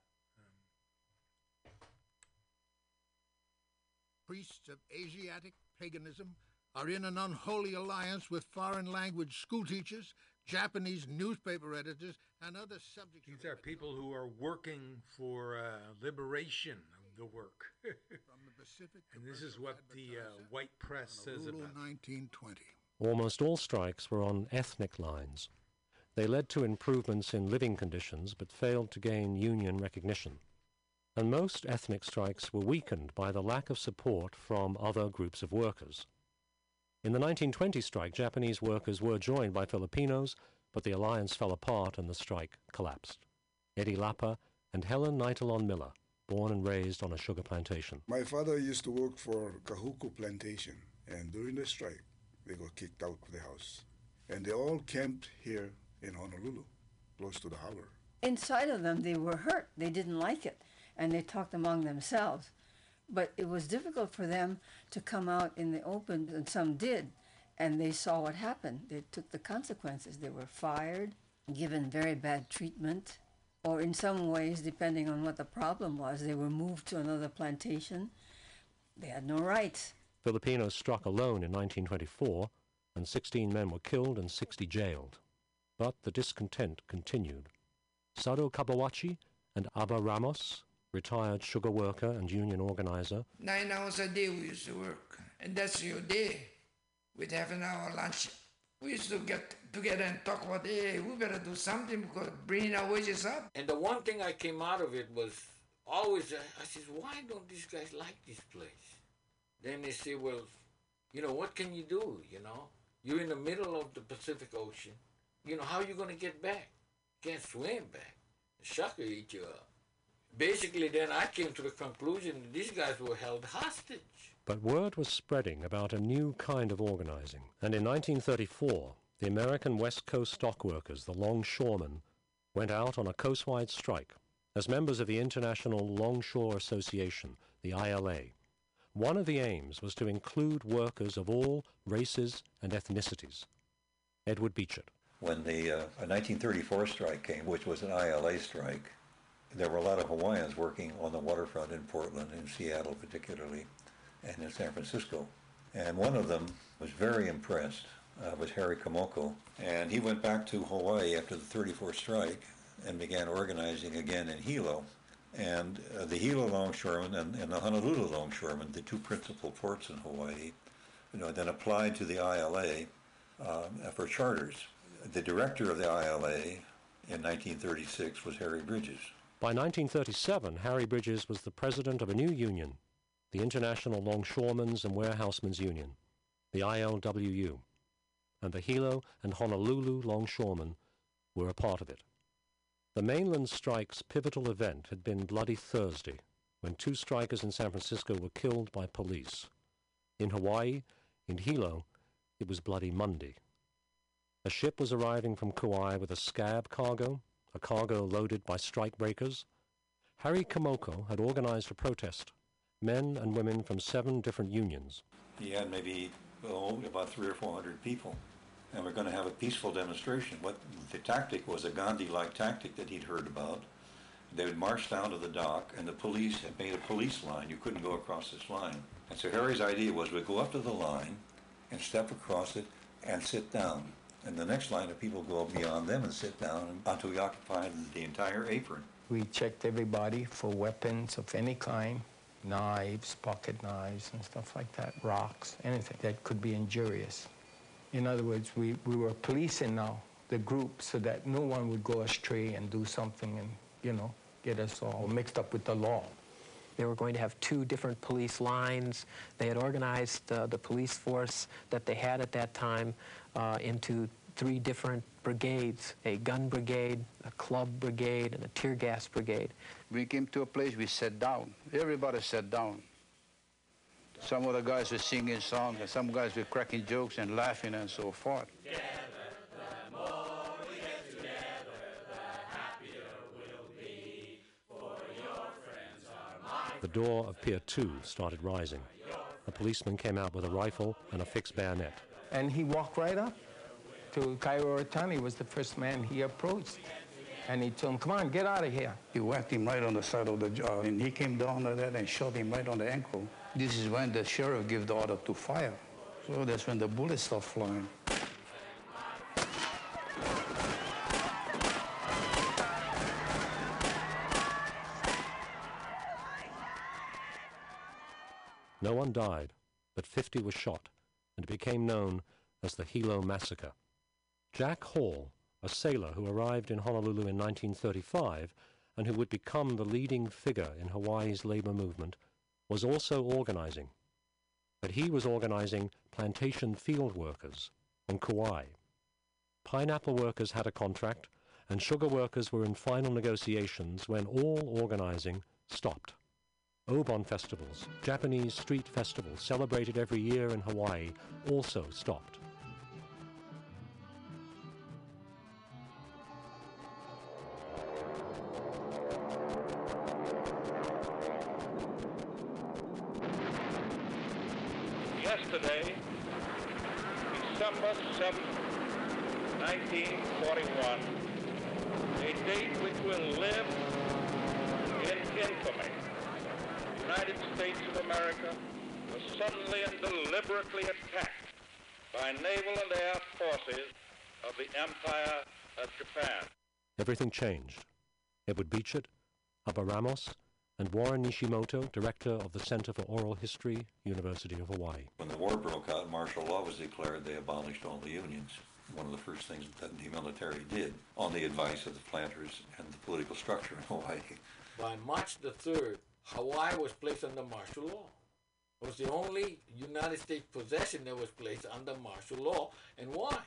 priests of Asiatic paganism are in an unholy alliance with foreign language schoolteachers, Japanese newspaper editors, and other subjects. These are people who are working for uh, liberation of the work. from the Pacific. and this is what the uh, white press says Honolulu, about 1920. Almost all strikes were on ethnic lines. They led to improvements in living conditions but failed to gain union recognition. And most ethnic strikes were weakened by the lack of support from other groups of workers. In the 1920 strike, Japanese workers were joined by Filipinos, but the alliance fell apart and the strike collapsed. Eddie Lapa and Helen Nightalon Miller, born and raised on a sugar plantation. My father used to work for Kahuku Plantation, and during the strike, they got kicked out of the house. And they all camped here in Honolulu, close to the harbor. Inside of them, they were hurt. They didn't like it, and they talked among themselves. But it was difficult for them to come out in the open, and some did, and they saw what happened. They took the consequences. They were fired, given very bad treatment, or in some ways, depending on what the problem was, they were moved to another plantation. They had no rights. Filipinos struck alone in 1924, and 16 men were killed and 60 jailed. But the discontent continued. Sado Kabawachi and Abba Ramos, retired sugar worker and union organizer, Nine hours a day we used to work, and that's your day. We'd have an hour lunch. We used to get together and talk about, hey, we better do something because bringing our wages up. And the one thing I came out of it was always, uh, I said, why don't these guys like this place? Then they say, well, you know, what can you do? You know, you're in the middle of the Pacific Ocean. You know, how are you going to get back? You can't swim back. The shark will eat you up. Basically, then I came to the conclusion that these guys were held hostage. but word was spreading about a new kind of organizing. And in 1934, the American West Coast stockworkers, the longshoremen, went out on a coastwide strike as members of the International Longshore Association, the ILA. One of the aims was to include workers of all races and ethnicities. Edward Beechert. When the uh, 1934 strike came, which was an ILA strike, there were a lot of Hawaiians working on the waterfront in Portland, in Seattle particularly, and in San Francisco. And one of them was very impressed, uh, was Harry Kamoku, and he went back to Hawaii after the 34 strike and began organizing again in Hilo. And uh, the Hilo longshoremen and, and the Honolulu longshoremen, the two principal ports in Hawaii, you know, then applied to the ILA uh, for charters. The director of the ILA in 1936 was Harry Bridges. By 1937, Harry Bridges was the president of a new union, the International Longshoremen's and Warehousemen's Union, the ILWU, and the Hilo and Honolulu longshoremen were a part of it. The mainland strike's pivotal event had been Bloody Thursday, when two strikers in San Francisco were killed by police. In Hawaii, in Hilo, it was Bloody Monday. A ship was arriving from Kauai with a scab cargo, a cargo loaded by strikebreakers. Harry Kamoku had organized a protest, men and women from seven different unions. He had maybe oh, about three or four hundred people, and we're going to have a peaceful demonstration. What the tactic was a Gandhi-like tactic that he'd heard about. They would march down to the dock, and the police had made a police line. You couldn't go across this line. And so Harry's idea was we'd go up to the line and step across it and sit down. And the next line of people go beyond them and sit down until we occupied the entire apron. We checked everybody for weapons of any kind knives, pocket knives, and stuff like that, rocks, anything that could be injurious. In other words, we, we were policing now the group so that no one would go astray and do something and, you know, get us all mixed up with the law. They were going to have two different police lines. They had organized uh, the police force that they had at that time uh, into three different brigades, a gun brigade, a club brigade, and a tear gas brigade. We came to a place, we sat down. Everybody sat down. Some of the guys were singing songs, and some guys were cracking jokes and laughing and so forth. The door of Pier 2 started rising. A policeman came out with a rifle and a fixed bayonet. And he walked right up to Cairo Otani was the first man he approached. And he told him, come on, get out of here. He whacked him right on the side of the jaw, and he came down like that and shot him right on the ankle. This is when the sheriff gave the order to fire. So that's when the bullets start flying. No one died, but 50 were shot, and became known as the Hilo Massacre. Jack Hall, a sailor who arrived in Honolulu in 1935 and who would become the leading figure in Hawaii's labor movement, was also organizing. But he was organizing plantation field workers on Kauai. Pineapple workers had a contract, and sugar workers were in final negotiations when all organizing stopped. Obon festivals, Japanese street festivals celebrated every year in Hawaii, also stopped. Everything changed. Edward Beechert, Abba Ramos, and Warren Nishimoto, director of the Center for Oral History, University of Hawaii. When the war broke out, martial law was declared. They abolished all the unions. One of the first things that the military did, on the advice of the planters and the political structure in Hawaii. By March the 3rd, Hawaii was placed under martial law. It was the only United States possession that was placed under martial law. And why?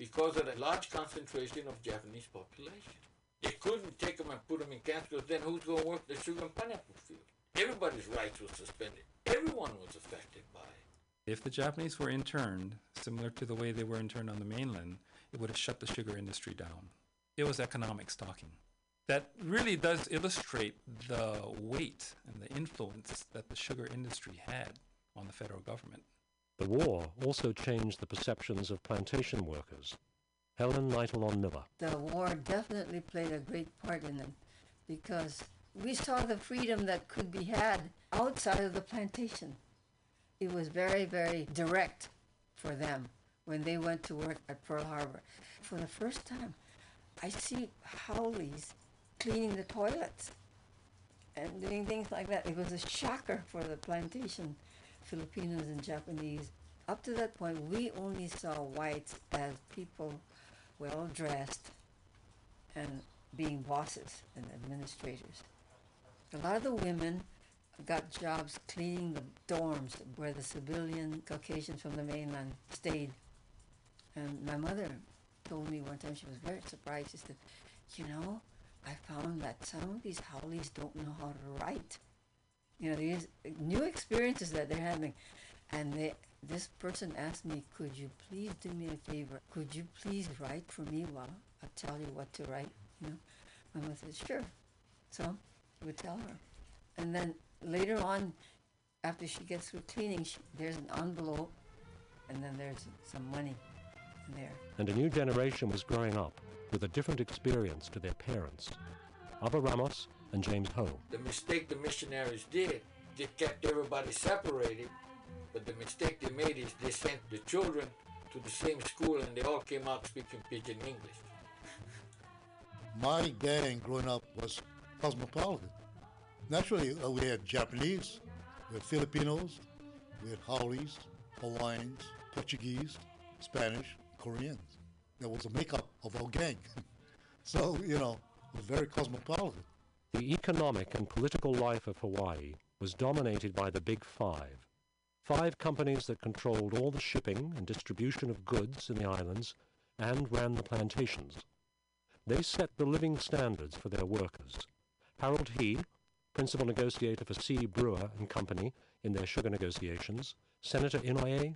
Because of the large concentration of Japanese population. They couldn't take them and put them in camps because then who's going to work the sugar and pineapple field? Everybody's rights were suspended. Everyone was affected by it. If the Japanese were interned, similar to the way they were interned on the mainland, it would have shut the sugar industry down. It was economic stalking. That really does illustrate the weight and the influence that the sugar industry had on the federal government. The war also changed the perceptions of plantation workers. Helen Nightalon Miller. The war definitely played a great part in it because we saw the freedom that could be had outside of the plantation. It was very, very direct for them when they went to work at Pearl Harbor. For the first time, I see haoles cleaning the toilets and doing things like that. It was a shocker for the plantation Filipinos and Japanese. Up to that point, we only saw whites as people well dressed and being bosses and administrators. A lot of the women got jobs cleaning the dorms where the civilian Caucasians from the mainland stayed. And my mother told me one time she was very surprised. She said, You know, I found that some of these haoles don't know how to write. You know, these new experiences that they're having. And they, this person asked me, Could you please do me a favor? Could you please write for me while I tell you what to write? You know, my mother said, Sure. So he would tell her. And then later on, after she gets through cleaning, she, there's an envelope, and then there's some money in there. And a new generation was growing up with a different experience to their parents. Abba Ramos and James Ho. The mistake the missionaries did, they kept everybody separated, but the mistake they made is they sent the children to the same school and they all came out speaking pidgin English. My gang growing up was cosmopolitan. Naturally, uh, we had Japanese, we had Filipinos, we had haoles, Hawaiians, Portuguese, Spanish, Koreans. That was a makeup of our gang. so, you know, it was very cosmopolitan. The economic and political life of Hawaii was dominated by the Big Five. Five companies that controlled all the shipping and distribution of goods in the islands and ran the plantations. They set the living standards for their workers. Harold He, principal negotiator for C. Brewer and Company in their sugar negotiations, Senator Inouye,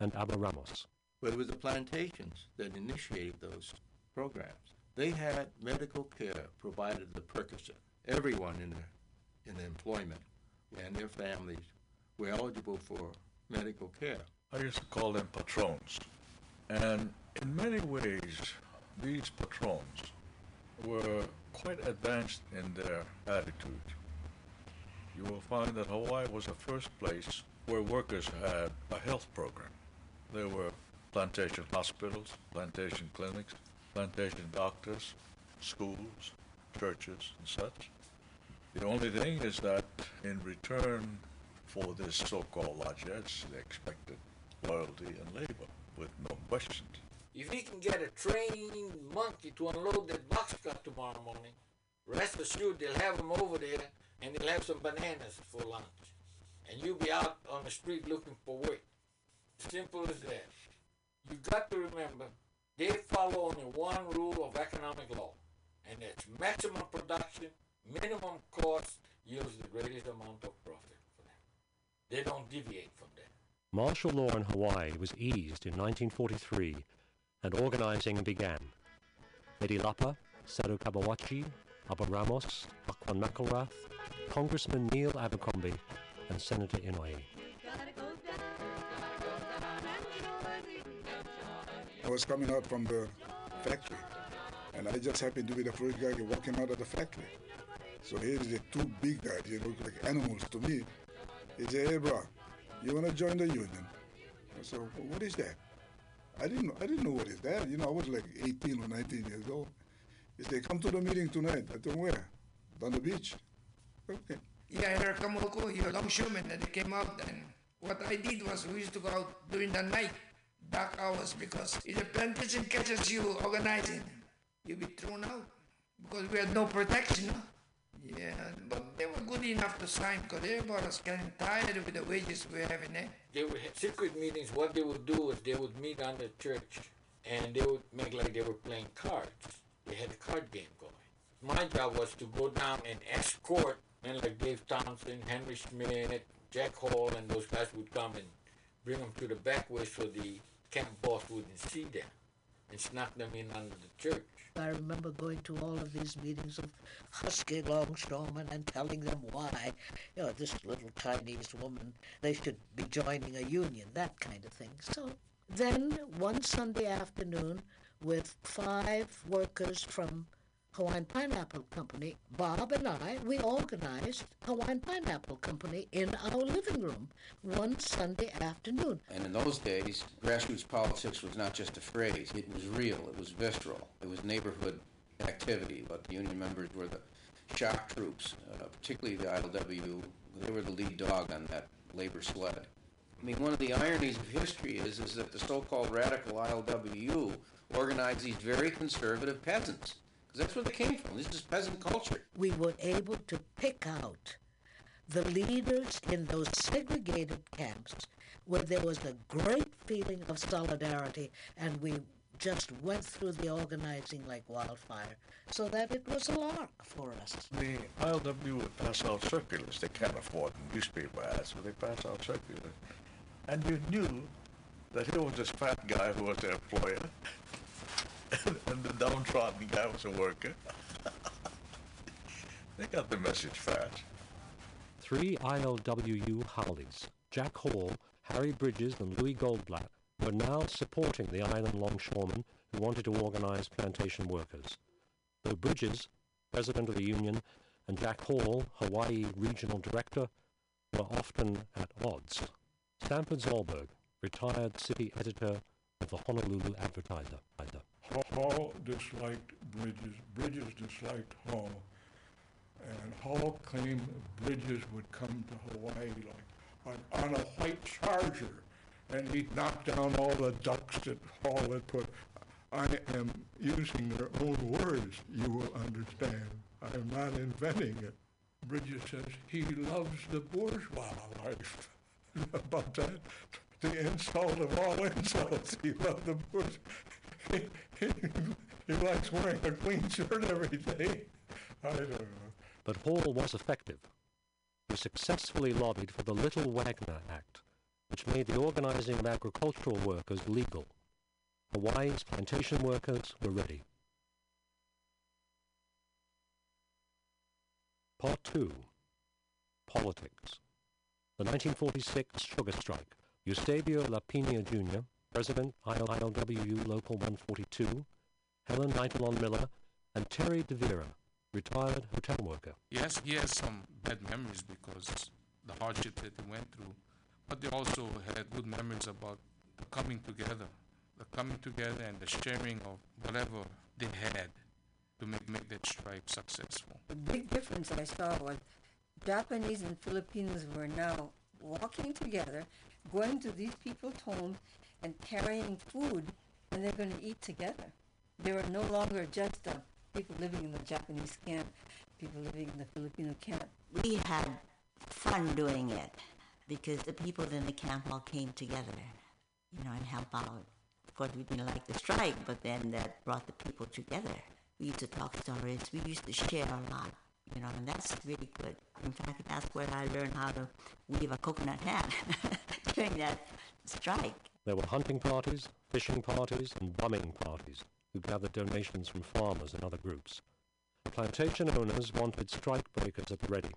and Abba Ramos. But it was the plantations that initiated those programs. They had medical care provided the Percocet. Everyone in the, in the employment and their families were eligible for medical care. I used to call them patrons. And in many ways, these patrons were quite advanced in their attitude. You will find that Hawaii was the first place where workers had a health program. There were plantation hospitals, plantation clinics, plantation doctors, schools, churches, and such. The only thing is that in return for this so-called largesse, they expected loyalty and labor with no questions. If he can get a trained monkey to unload that boxcar tomorrow morning, rest assured they'll have him over there and they'll have some bananas for lunch. And you'll be out on the street looking for work. Simple as that. You got to remember, they follow only one rule of economic law, and that's maximum production, minimum cost yields the greatest amount of profit for them. They don't deviate from that. Martial law in Hawaii was eased in 1943 and organizing began. Eddie Lapa, Sado Kabawachi, Abba Ramos, Aquan McElrath, Congressman Neil Abercrombie, and Senator Inouye. I was coming out from the factory, and I just happened to be the first guy walking out of the factory. So here's the two big guys, they look like animals to me. He said, hey, bro, you want to join the union? I said, what is that? I didn't know, I didn't know what is that. You know, I was like 18 or 19 years old. He said, come to the meeting tonight. I him, where? On the beach. Okay. Yeah, here Kamoku, you're a longshoreman, they came out. And what I did was we used to go out during the night, dark hours, because if the plantation catches you organizing, you'll be thrown out because we had no protection. Yeah, but they were good enough to sign because everybody was getting tired with the wages we were having there. They would have secret meetings. What they would do is they would meet on the church and they would make like they were playing cards. They had a card game going. My job was to go down and escort men like Dave Thompson, Henry Schmidt, Jack Hall, and those guys would come and bring them to the back way so the camp boss wouldn't see them and snuck them in under the church. I remember going to all of these meetings of husky longshoremen and telling them why, you know, this little Chinese woman, they should be joining a union, that kind of thing. So then one Sunday afternoon, with five workers from Hawaiian Pineapple Company, Bob and I, we organized Hawaiian Pineapple Company in our living room one Sunday afternoon. And in those days, grassroots politics was not just a phrase. It was real. It was visceral. It was neighborhood activity. But the union members were the shock troops, uh, particularly the ILWU. They were the lead dog on that labor sled. I mean, one of the ironies of history is, is that the so-called radical ILWU organized these very conservative peasants. Because that's where they came from. This is peasant culture. We were able to pick out the leaders in those segregated camps where there was a great feeling of solidarity and we just went through the organizing like wildfire so that it was a lark for us. The ILW would pass out circulars. They can't afford newspaper ads, so they pass out circulars. And you knew that here was this fat guy who was their employer, and the downtrodden guy was a worker. they got the message fast. Three ILWU haoles, Jack Hall, Harry Bridges, and Louis Goldblatt, were now supporting the island longshoremen who wanted to organize plantation workers. Though Bridges, president of the union, and Jack Hall, Hawaii regional director, were often at odds. Sanford Zalburg, retired city editor of the Honolulu Advertiser. Hall disliked Bridges, Bridges disliked Hall, and Hall claimed Bridges would come to Hawaii like on, on a white charger, and he'd knock down all the ducks that Hall had put. I am using their own words, you will understand. I am not inventing it. Bridges says he loves the bourgeois life. About that, the insult of all insults, he loved the bourgeois. He, likes wearing a clean shirt every day. I don't know. But Hall was effective. He successfully lobbied for the Little Wagner Act, which made the organizing of agricultural workers legal. Hawaii's plantation workers were ready. Part 2 Politics The 1946 Sugar Strike. Eusebio Lapina Jr., President, ILWU Local 142, Helen Nightalon Miller, and Terry DeVera, retired hotel worker. Yes, he has some bad memories because the hardship that he went through, but they also had good memories about the coming together, the coming together and the sharing of whatever they had to make, make that strike successful. The big difference I saw was Japanese and Filipinos were now walking together, going to these people's homes and carrying food, and they're going to eat together. They were no longer just uh, people living in the Japanese camp, people living in the Filipino camp. We had fun doing it because the people in the camp all came together, you know, and help out. Of course, we didn't like the strike, but then that brought the people together. We used to talk stories. We used to share a lot, you know, and that's really good. In fact, that's where I learned how to weave a coconut hat during that strike. There were hunting parties, fishing parties, and bumming parties who gathered donations from farmers and other groups. Plantation owners wanted strike breakers at the ready.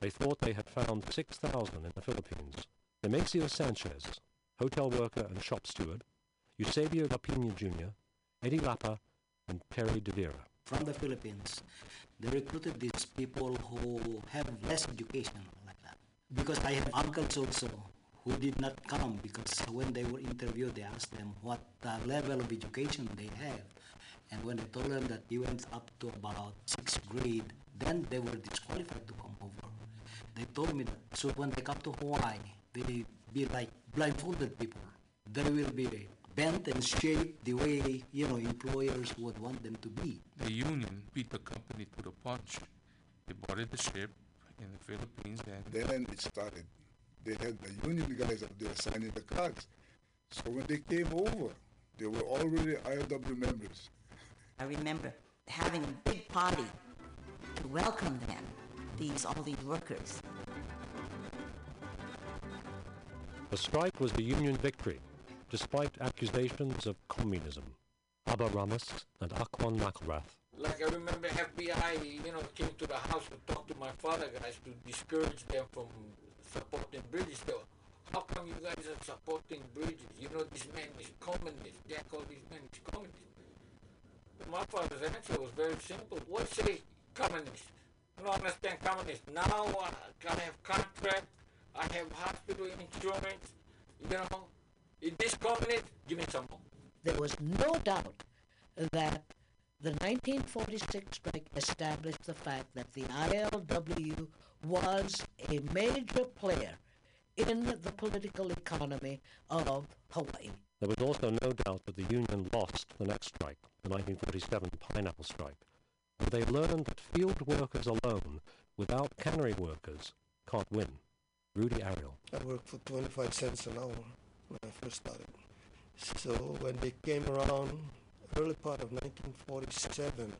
They thought they had found 6,000 in the Philippines. Nemesio Sanchez, hotel worker and shop steward, Eusebio Lapina Jr., Eddie Lapa, and Terry De Vera. from the Philippines. They recruited these people who have less education like that. Because I have uncles also who did not come because when they were interviewed, they asked them what uh, level of education they have. And when they told them that they went up to about sixth grade, then they were disqualified to come over. They told me that so when they come to Hawaii, they be like blindfolded people. They will be bent and shaped the way you know employers would want them to be. The union beat the company to the punch. They boarded the ship in the Philippines and Then it started. They had the union guys up there signing the cards. So when they came over, they were already IOW members. I remember having a big party to welcome them, these all these workers. The strike was a Union victory, despite accusations of communism. Abba Ramos and Aquan McElrath Like I remember FBI, you know, came to the house to talk to my father guys to discourage them from supporting Bridges. They were, how come you guys are supporting Bridges? You know, this man is communist. Jack called this man is communist. My father's answer was very simple. What say communist? I don't understand communist. Now uh, I have contract. I have hospital insurance. You know, is this communist? Give me some more. There was no doubt that the 1946 strike established the fact that the ILWU was a major player in the political economy of Hawaii. There was also no doubt that the Union lost the next strike, the 1947 Pineapple Strike, where they learned that field workers alone, without cannery workers, can't win. Rudy Ariel. I worked for 25 cents an hour when I first started. So when they came around, early part of 1947,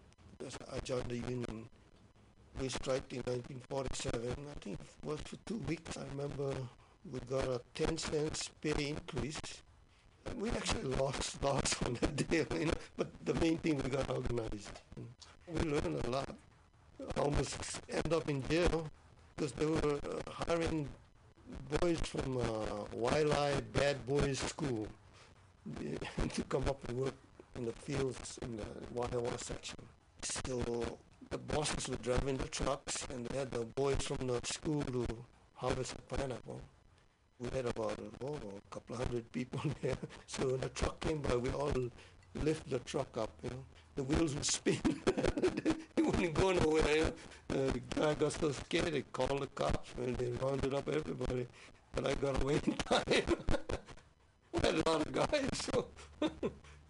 I joined the union. We striked in 1947. I think it was for two weeks. I remember we got a 10 cents pay increase. We actually lost, lost on that day, you know, but the main thing we got organized. We learned a lot. Almost end up in jail because they were uh, hiring boys from uh, Waialee Bad Boys School to come up and work in the fields in the Wahiawa section. So the bosses were driving the trucks and they had the boys from the school to harvest the pineapple. We had about oh, a couple of hundred people there. So when the truck came by, we all lifted the truck up. You know, the wheels would spin. it wouldn't go nowhere. You know? uh, the guy got so scared, he called the cops and they rounded up everybody. But I got away in time. we had a lot of guys, so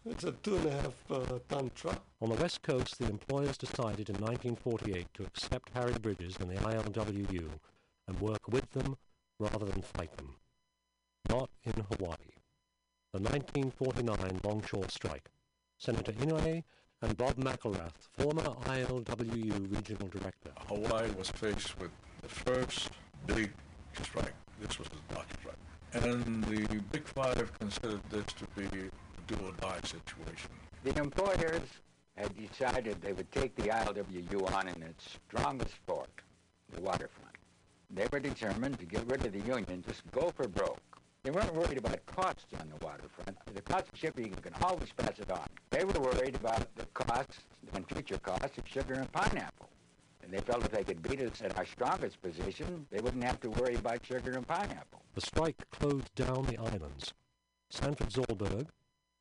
It's a two and a half uh, ton truck. On the West Coast, the employers decided in 1948 to accept Harry Bridges and the ILWU and work with them rather than fight them. Not in Hawaii. The 1949 Longshore Strike. Senator Inouye and Bob McElrath, former ILWU regional director. Hawaii was faced with the first big strike. This was the dock strike. And the Big Five considered this to be a do or die situation. The employers had decided they would take the ILWU on in its strongest port, the waterfront. They were determined to get rid of the union, just go for broke. They weren't worried about costs on the waterfront. The cost of shipping, you can always pass it on. They were worried about the costs and future costs of sugar and pineapple. And they felt if they could beat us at our strongest position, they wouldn't have to worry about sugar and pineapple. The strike closed down the islands. Sanford Zalburg,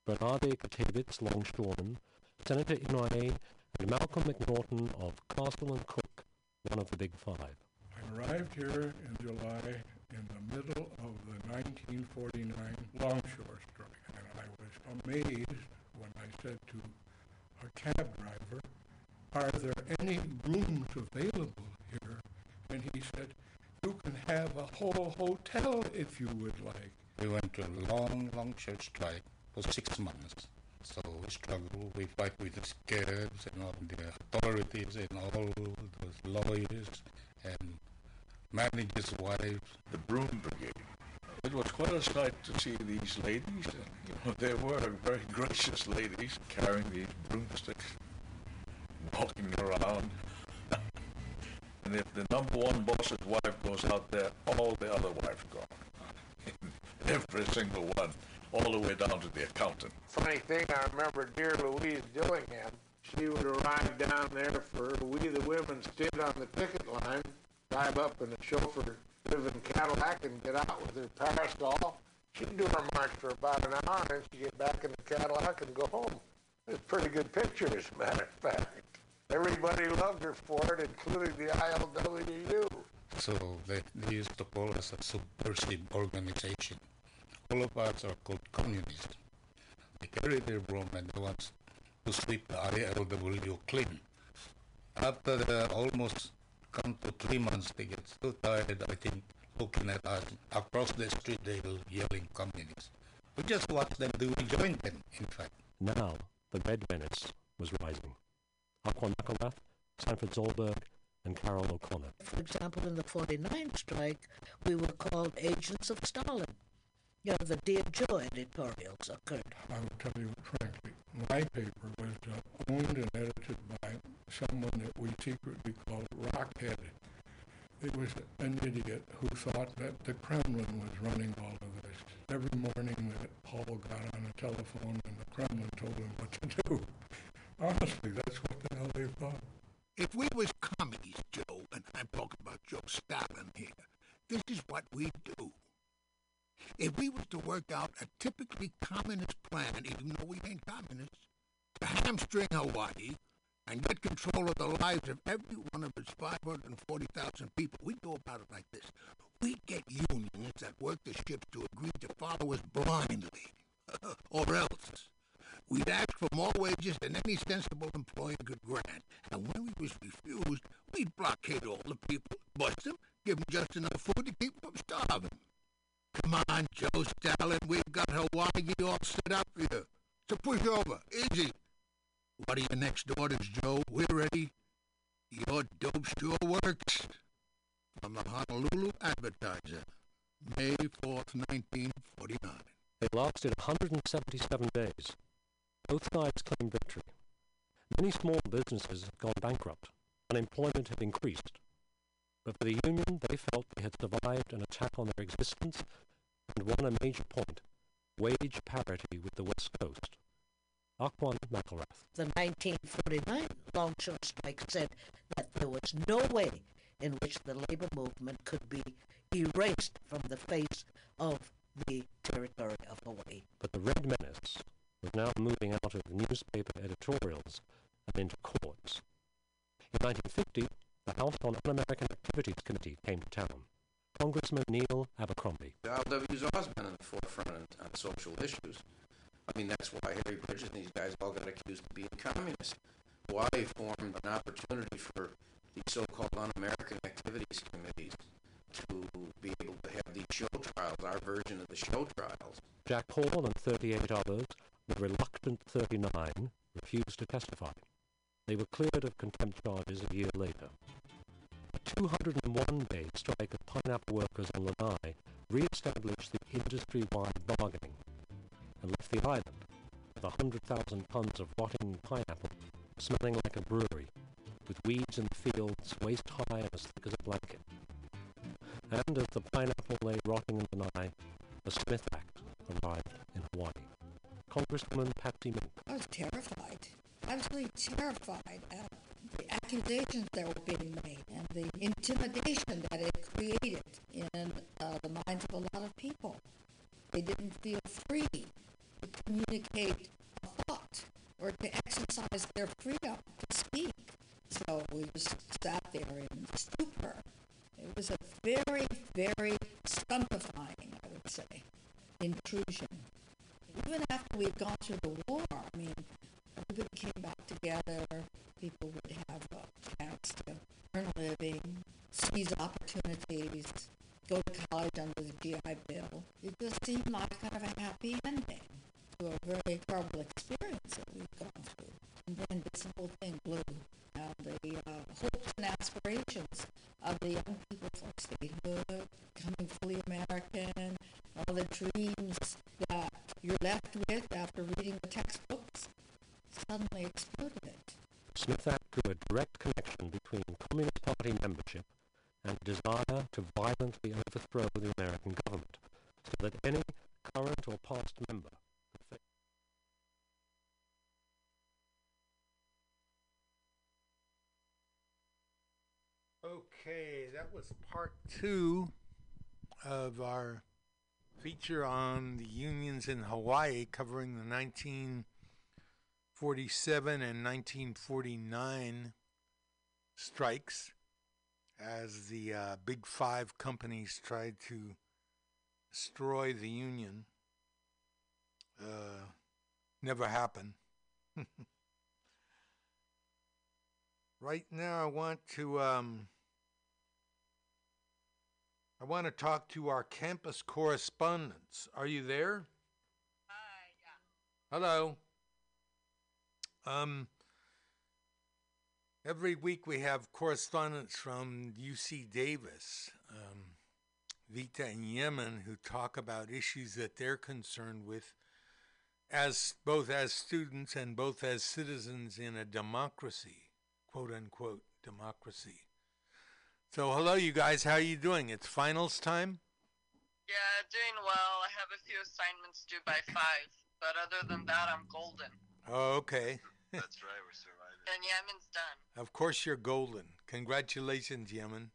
Bernarde Katevitz, longshoreman, Senator Inouye, and Malcolm McNaughton of Castle and Cooke, one of the Big Five. I arrived here in July in the middle of the 1949 longshore strike, and I was amazed when I said to a cab driver, are there any rooms available here? And he said, you can have a whole hotel if you would like. We went to a long, long church strike for six months. So we struggle, we fight with the scabs and all the authorities and all those lawyers and managers' wives. The broom brigade. It was quite a sight to see these ladies. You know, they were very gracious ladies carrying these broomsticks, walking around. and if the number one boss's wife goes out there, all the other wives go. Every single one, all the way down to the accountant. Funny thing, I remember dear Louise Dillingham. She would arrive down there for We the Women stood on the picket line, drive up in a chauffeur driven Cadillac and get out with her parasol. She'd do her march for about an hour and she'd get back in the Cadillac and go home. It's pretty good picture, as a matter of fact. Everybody loved her for it, including the ILWU. So they, they used to call us a subversive organization. All of us are called communists. They carry their broom and they want to sweep the ILWU clean. After the almost come to three months, they get so tired, I think, looking at us across the street, they were yelling communists. We just watch them do, we join them, in fact. Now, the Red Menace was rising. Aquan McElrath, Sanford Zalburg, and Carol O'Connor. For example, in the 49 strike, we were called agents of Stalin. You know, the Dear Joe editorials occurred. I will tell you frankly, my paper was uh, owned and edited by someone that we secretly called Rockhead. It was an idiot who thought that the Kremlin was running all of this. Every morning that Paul got on a telephone and the Kremlin told him what to do. Honestly, that's what the hell they thought. If we was commies, Joe, and I'm talking about Joe Stalin here, this is what we do. If we was to work out a typically communist plan, even though we ain't communists, to hamstring Hawaii and get control of the lives of every one of its 540,000 people, we'd go about it like this. We'd get unions that work the ships to agree to follow us blindly, or else We'd ask for more wages than any sensible employer could grant, and when we was refused, we'd blockade all the people, bust them, give them just enough food to keep them from starving. Come on, Joe Stalin, we've got Hawaii all set up for you. So push over, easy. What are your next orders, Joe? We're ready. Your dope sure works. From the Honolulu Advertiser, May 4th, 1949. It lasted 177 days. Both sides claimed victory. Many small businesses had gone bankrupt. Unemployment had increased. But for the Union, they felt they had survived an attack on their existence and won a major point, wage parity with the West Coast. Aquan McElrath. The 1949 longshore strike said that there was no way in which the labor movement could be erased from the face of the territory of Hawaii. But the Red Menace was now moving out of newspaper editorials and into courts. In 1950, the House on Un-American Activities Committee came to town. Congressman Neil Abercrombie. The ILW's always been in the forefront on, on social issues. I mean, that's why Harry Bridges and these guys all got accused of being communists. Hawaii formed an opportunity for these so-called un-American activities committees to be able to have these show trials, our version of the show trials. Jack Hall and 38 others, the reluctant 39, refused to testify. They were cleared of contempt charges a year later. A 201-day strike of pineapple workers on Lanai re-established the industry-wide bargaining and left the island with 100,000 tons of rotting pineapple smelling like a brewery, with weeds in the fields waist high and as thick as a blanket. And as the pineapple lay rotting in Lanai, the Smith Act arrived in Hawaii. Congresswoman Patsy Mink. I was terrified, absolutely terrified at the accusations that were being made and the intimidation that it created in uh, the minds of a lot of people. They didn't feel free to communicate a thought or to exercise their freedom to speak. So we just sat there in stupor. It was a very, very stumpifying, I would say, intrusion. Even after we had gone through the war, I mean, everybody came back together. People would have a chance to earn a living, seize opportunities, go to college under the GI Bill. It just seemed like kind of a happy ending to a very terrible experience that we've gone through. And then this whole thing blew. Now the uh, hopes and aspirations of the young people for statehood, becoming fully American, all the dreams that you're left with after reading the textbooks, suddenly exploded. Smith Act drew a direct connection between Communist Party membership and desire to violently overthrow the American government, so that any current or past member Okay, that was part two of our feature on the unions in Hawaii covering the 1947 and 1949 strikes as the uh, big five companies tried to destroy the union. Uh, never happened. right now, I want to um, I want to talk to our campus correspondents. Are you there? Hi. Yeah. Hello. Um. Every week we have correspondents from UC Davis, um, Vita and Yemen, who talk about issues that they're concerned with, as both as students and both as citizens in a democracy, quote unquote democracy. So, hello, you guys. How are you doing? It's finals time. Yeah, doing well. I have a few assignments due by five, but other than that, I'm golden. Oh, okay. That's right, we're surviving. And Yemen's done. Of course, you're golden. Congratulations, Yemen.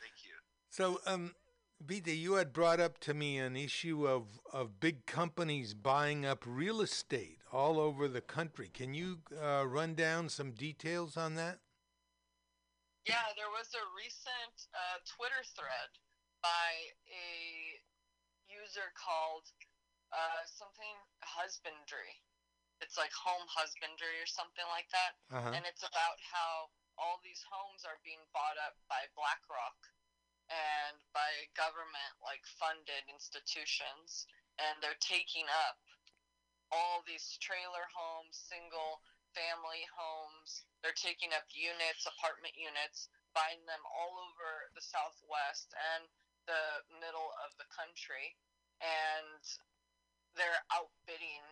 Thank you. So, um, Vita, you had brought up to me an issue of, of big companies buying up real estate all over the country. Can you uh, run down some details on that? Yeah, there was a recent uh, Twitter thread by a user called uh, something husbandry. It's like home husbandry or something like that. Uh-huh. And it's about how all these homes are being bought up by BlackRock and by government like funded institutions and they're taking up all these trailer homes, single family homes. They're taking up units, apartment units, buying them all over the Southwest and the middle of the country. And they're outbidding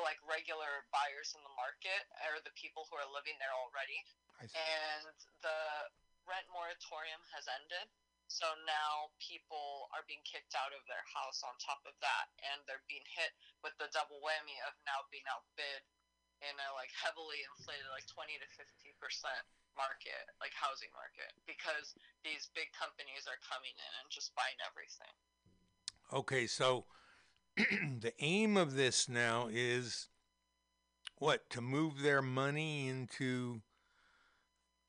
like regular buyers in the market or the people who are living there already. And the rent moratorium has ended. So now people are being kicked out of their house on top of that, and they're being hit with the double whammy of now being outbid in a like heavily inflated like 20 to 50 percent market, like housing market, because these big companies are coming in and just buying everything. Okay, so the aim of this now is what to move their money into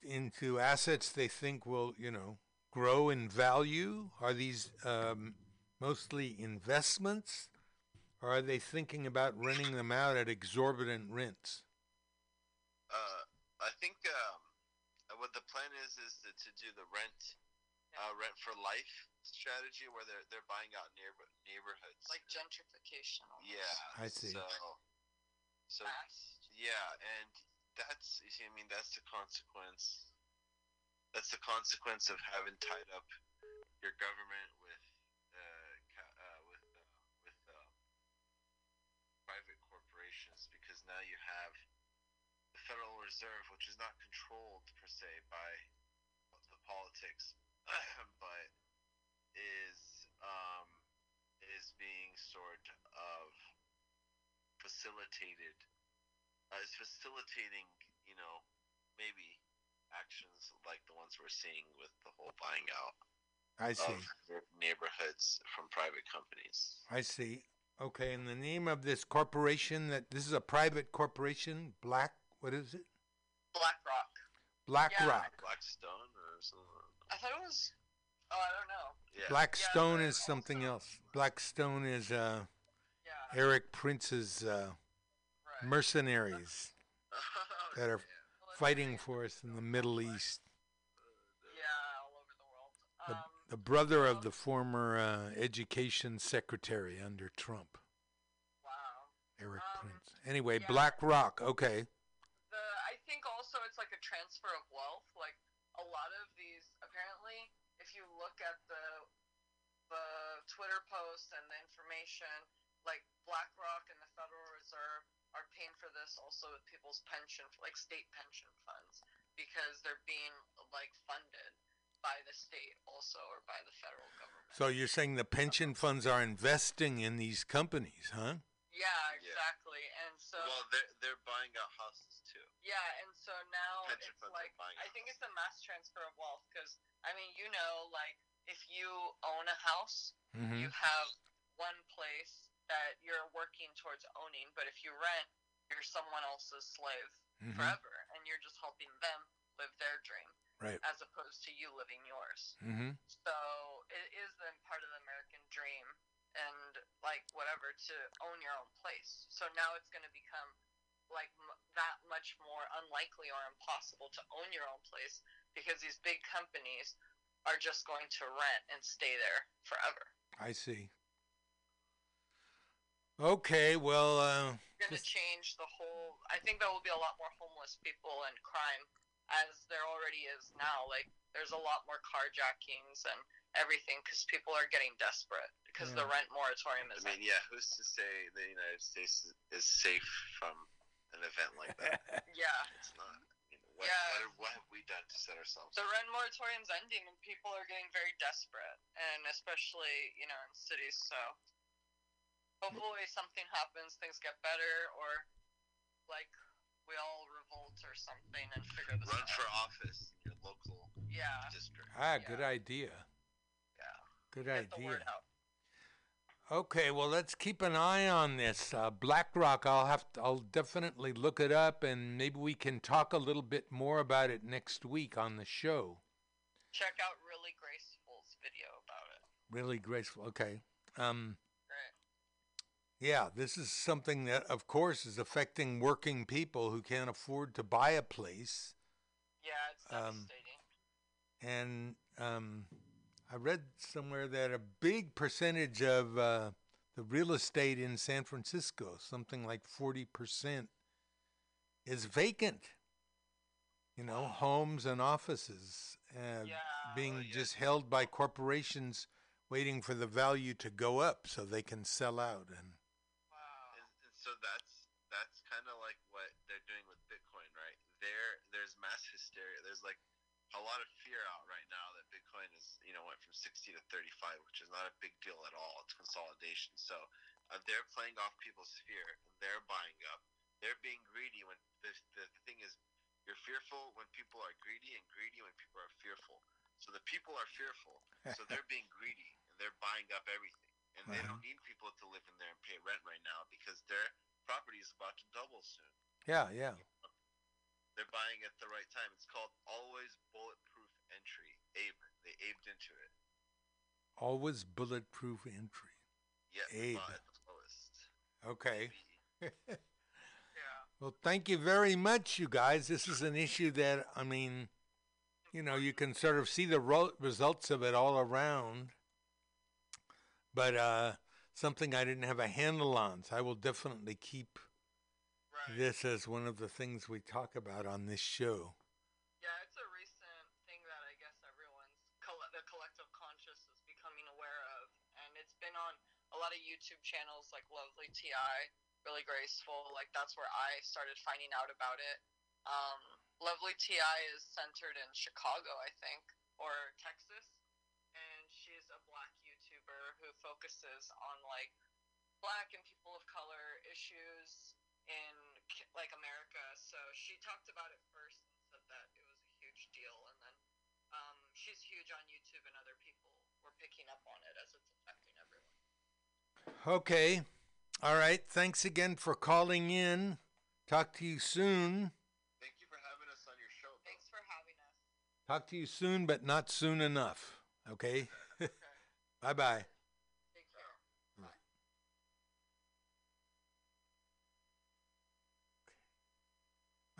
into assets they think will you know grow in value? Are these um, mostly investments? Or are they thinking about renting them out at exorbitant rents? Uh, I think um, what the plan is is to, to do the rent, uh, rent for life strategy, where they're they're buying out neighbor neighborhoods. Like gentrification. Almost. Yeah. I see. So, so yeah, and that's you see, I mean that's the consequence. That's the consequence of having tied up your government with uh, ca- uh, with uh, with uh, private corporations because now you have the Federal Reserve, which is not controlled per se by the politics, but is um, is being sort of facilitated, uh, is facilitating, you know, maybe actions like the ones we're seeing with the whole buying out I see. of neighborhoods from private companies. I see. Okay, and the name of this corporation that this is a private corporation, Black what is it? BlackRock. BlackRock. Blackstone or something. I thought it was. Oh, I don't know. Yeah. Blackstone is something else. Blackstone is uh, Erik Prince's uh, mercenaries that are fighting for us in the Middle East. Yeah, all over the, world. the brother of the former uh, education secretary under Trump. Wow. Erik Prince. Anyway, BlackRock. Okay. The I think also it's like a transfer of wealth. Like a lot of these, apparently, if you look at the the Twitter posts and the information, like BlackRock and the Federal Reserve are paying for this also with people's pension, like state pension funds, because they're being like funded by the state also or by the federal government. So you're saying the pension funds are investing in these companies, huh? Yeah, exactly. And so Well, they're they're buying out houses too. Yeah, and so now Pension it's like I think it's a mass transfer of wealth because I mean you know like if you own a house, Mhm. you have one place that you're working towards owning, but if you rent, you're someone else's slave Mhm. forever, and you're just helping them live their dream, Right. as opposed to you living yours. Mm-hmm. So it is then part of the American dream and like whatever to own your own place. So now it's going to become like m- that much more unlikely or impossible to own your own place because these big companies are just going to rent and stay there forever. I see. Okay, well, uh, Going to change the whole. I think there will be a lot more homeless people and crime as there already is now. Like there's a lot more carjackings and everything because people are getting desperate because the rent moratorium is. I mean, yeah, who's to say the United States is, is safe from an event like that? yeah. It's not. You know, what, Yeah. what, are- what have we done to set ourselves? The rent moratorium's ending and people are getting very desperate, and especially you know in cities. So hopefully something happens, things get better, or like we all revolt or something and figure this Run out. Run for office in your local Yeah. district. ah, good idea. Yeah. Good Get the idea. Okay, well, let's keep an eye on this. Uh, BlackRock, I'll have to, I'll definitely look it up, and maybe we can talk a little bit more about it next week on the show. Check out Really Graceful's video about it. Really graceful. Okay. Um, Great. yeah, this is something that, of course, is affecting working people who can't afford to buy a place. Yeah, it's Um, devastating. And um, I read somewhere that a big percentage of uh, the real estate in San Francisco, something like 40%, is vacant. You know, homes and offices uh, being just held by corporations waiting for the value to go up so they can sell out. And And, and so that's that's kind of like what they're doing with Bitcoin, right? There, there's mass hysteria. There's like a lot of fear out right now that Bitcoin is, you know, went from 60 to 35, which is not a big deal at all. It's consolidation. So uh, they're playing off people's fear. They're buying up. They're being greedy. When the, the thing is, you're fearful when people are greedy, and greedy when people are fearful. So the people are fearful, so they're being greedy and they're buying up everything. And they don't need people to live in there and pay rent right now because their property is about to double soon. yeah, yeah. They're buying at the right time. It's called always bulletproof entry. Abe, they abed into it. Always bulletproof entry. Yeah, Abe. bought at the lowest. Okay. Well, thank you very much, you guys. This is an issue that, I mean, you know, you can sort of see the ro- results of it all around, but uh, something I didn't have a handle on. So I will definitely keep this as one of the things we talk about on this show. Yeah, it's a recent thing that I guess everyone's the collective conscious is becoming aware of, and it's been on a lot of YouTube channels like Lovely Ti, Really Graceful. Like that's where I started finding out about it. Um, Lovely Ti is centered in Chicago, I think, or Texas, and she's a black YouTuber who focuses on like black and people of color issues in like America. So she talked about it first and said that it was a huge deal, and then um, she's huge on YouTube, and other people were picking up on it as it's affecting everyone. Okay. All right. Thanks again for calling in. Talk to you soon. Thank you for having us on your show. Thanks for having us. Talk to you soon, but not soon enough. Okay? bye bye.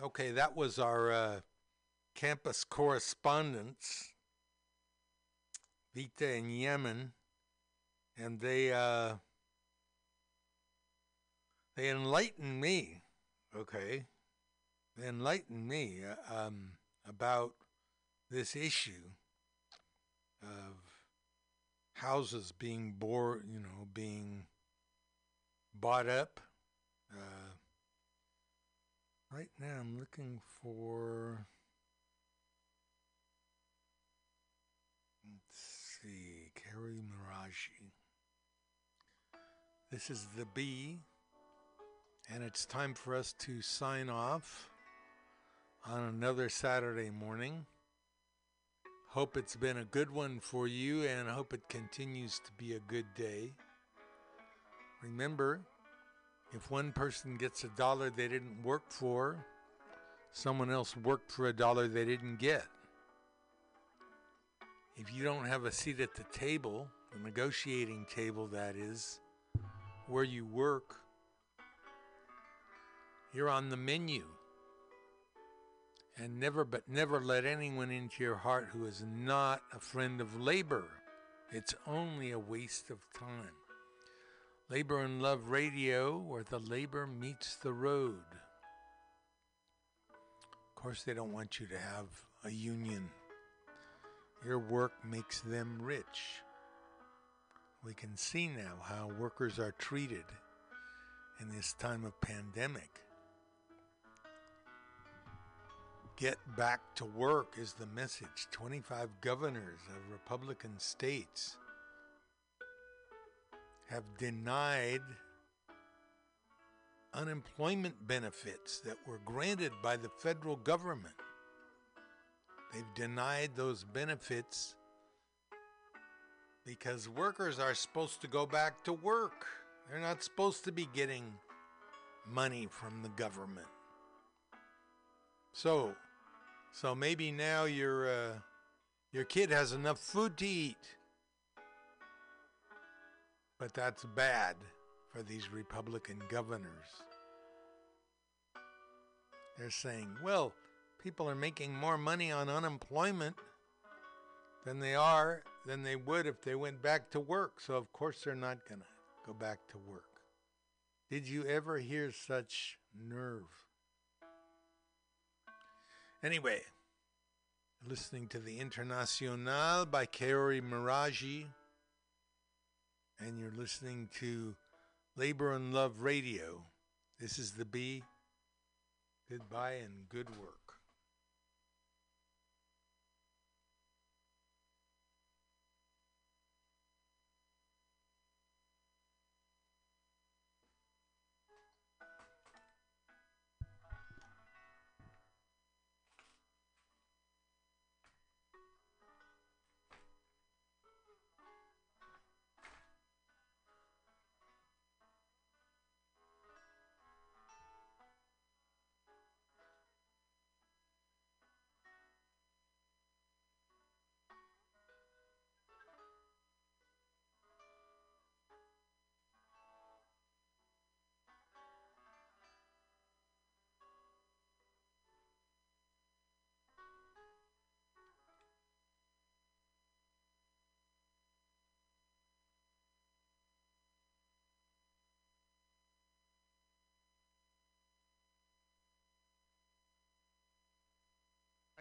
Okay, that was our uh, campus correspondents, Vita in Yemen, and they uh, they enlightened me. Okay, they enlightened me uh, um, about this issue of houses being bore, you know, being bought up. Uh, Right now, I'm looking for. Let's see, Carrie Miraji. This is the B, and it's time for us to sign off on another Saturday morning. Hope it's been a good one for you, and I hope it continues to be a good day. Remember, if one person gets a dollar they didn't work for, someone else worked for a dollar they didn't get. If you don't have a seat at the table, the negotiating table that is, where you work, you're on the menu. And never but never let anyone into your heart who is not a friend of labor. It's only a waste of time. Labor and Love Radio, where the labor meets the road. Of course, they don't want you to have a union. Your work makes them rich. We can see now how workers are treated in this time of pandemic. Get back to work is the message. 25 governors of Republican states have denied unemployment benefits that were granted by the federal government. They've denied those benefits because workers are supposed to go back to work. They're not supposed to be getting money from the government. So, so maybe now your uh, your kid has enough food to eat. But that's bad for these Republican governors. They're saying, well, people are making more money on unemployment than they are than they would if they went back to work. So of course they're not going to go back to work. Did you ever hear such nerve? Anyway, listening to the Internacional by Kaori Miraji and you're listening to Labor and Love Radio. This is the B. Goodbye and good work.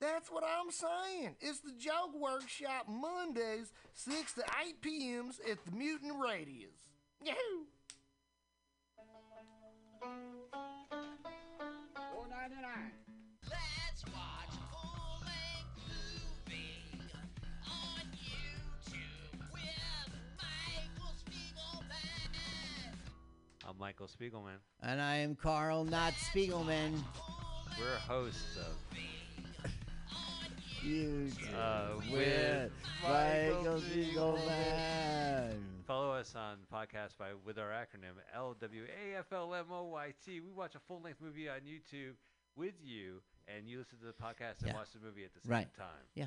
That's what I'm saying. It's the Joke Workshop Mondays, 6 to 8 p.m. at the Mutant Radius. Yahoo! Four ninety nine. Let's watch a full-length movie on YouTube with Michael Spiegelman. I'm Michael Spiegelman. And I am Carl, not Spiegelman. We're hosts of You uh, with with Michael Spiegelman. Follow us on podcast by with our acronym LWAFLMOYT. We watch a full length movie on YouTube with you, and you listen to the podcast and Yeah. watch the movie at the same Right. time. Yeah.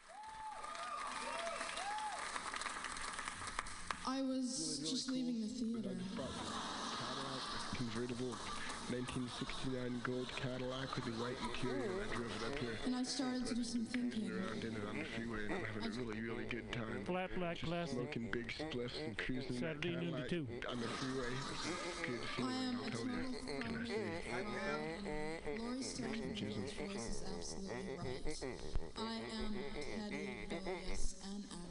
I was just leaving the theater. convertible 1969 gold Cadillac with the white interior. I drove it up here. And I started to do some thinking. around in it on the freeway and I'm having a really, really good time. Flat black Just plastic. Smoking big spliffs and cruising Saturday noon to two. on the freeway. Good feeling, I'll tell you. Can I say? Lori Stone's voice is absolutely right. I am petty, rebellious, and adolescent.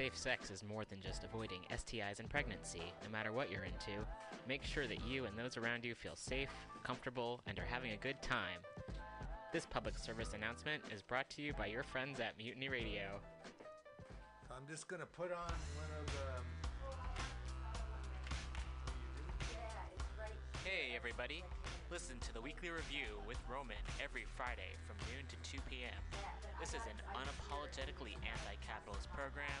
Safe sex is more than just avoiding STIs and pregnancy. No matter what you're into, make sure that you and those around you feel safe, comfortable, and are having a good time. This public service announcement is brought to you by your friends at Mutiny Radio. I'm just gonna put on one of the. Um, hey, everybody. Listen to the weekly review with Roman every Friday from noon to 2 p.m. This is an unapologetically anti capitalist program.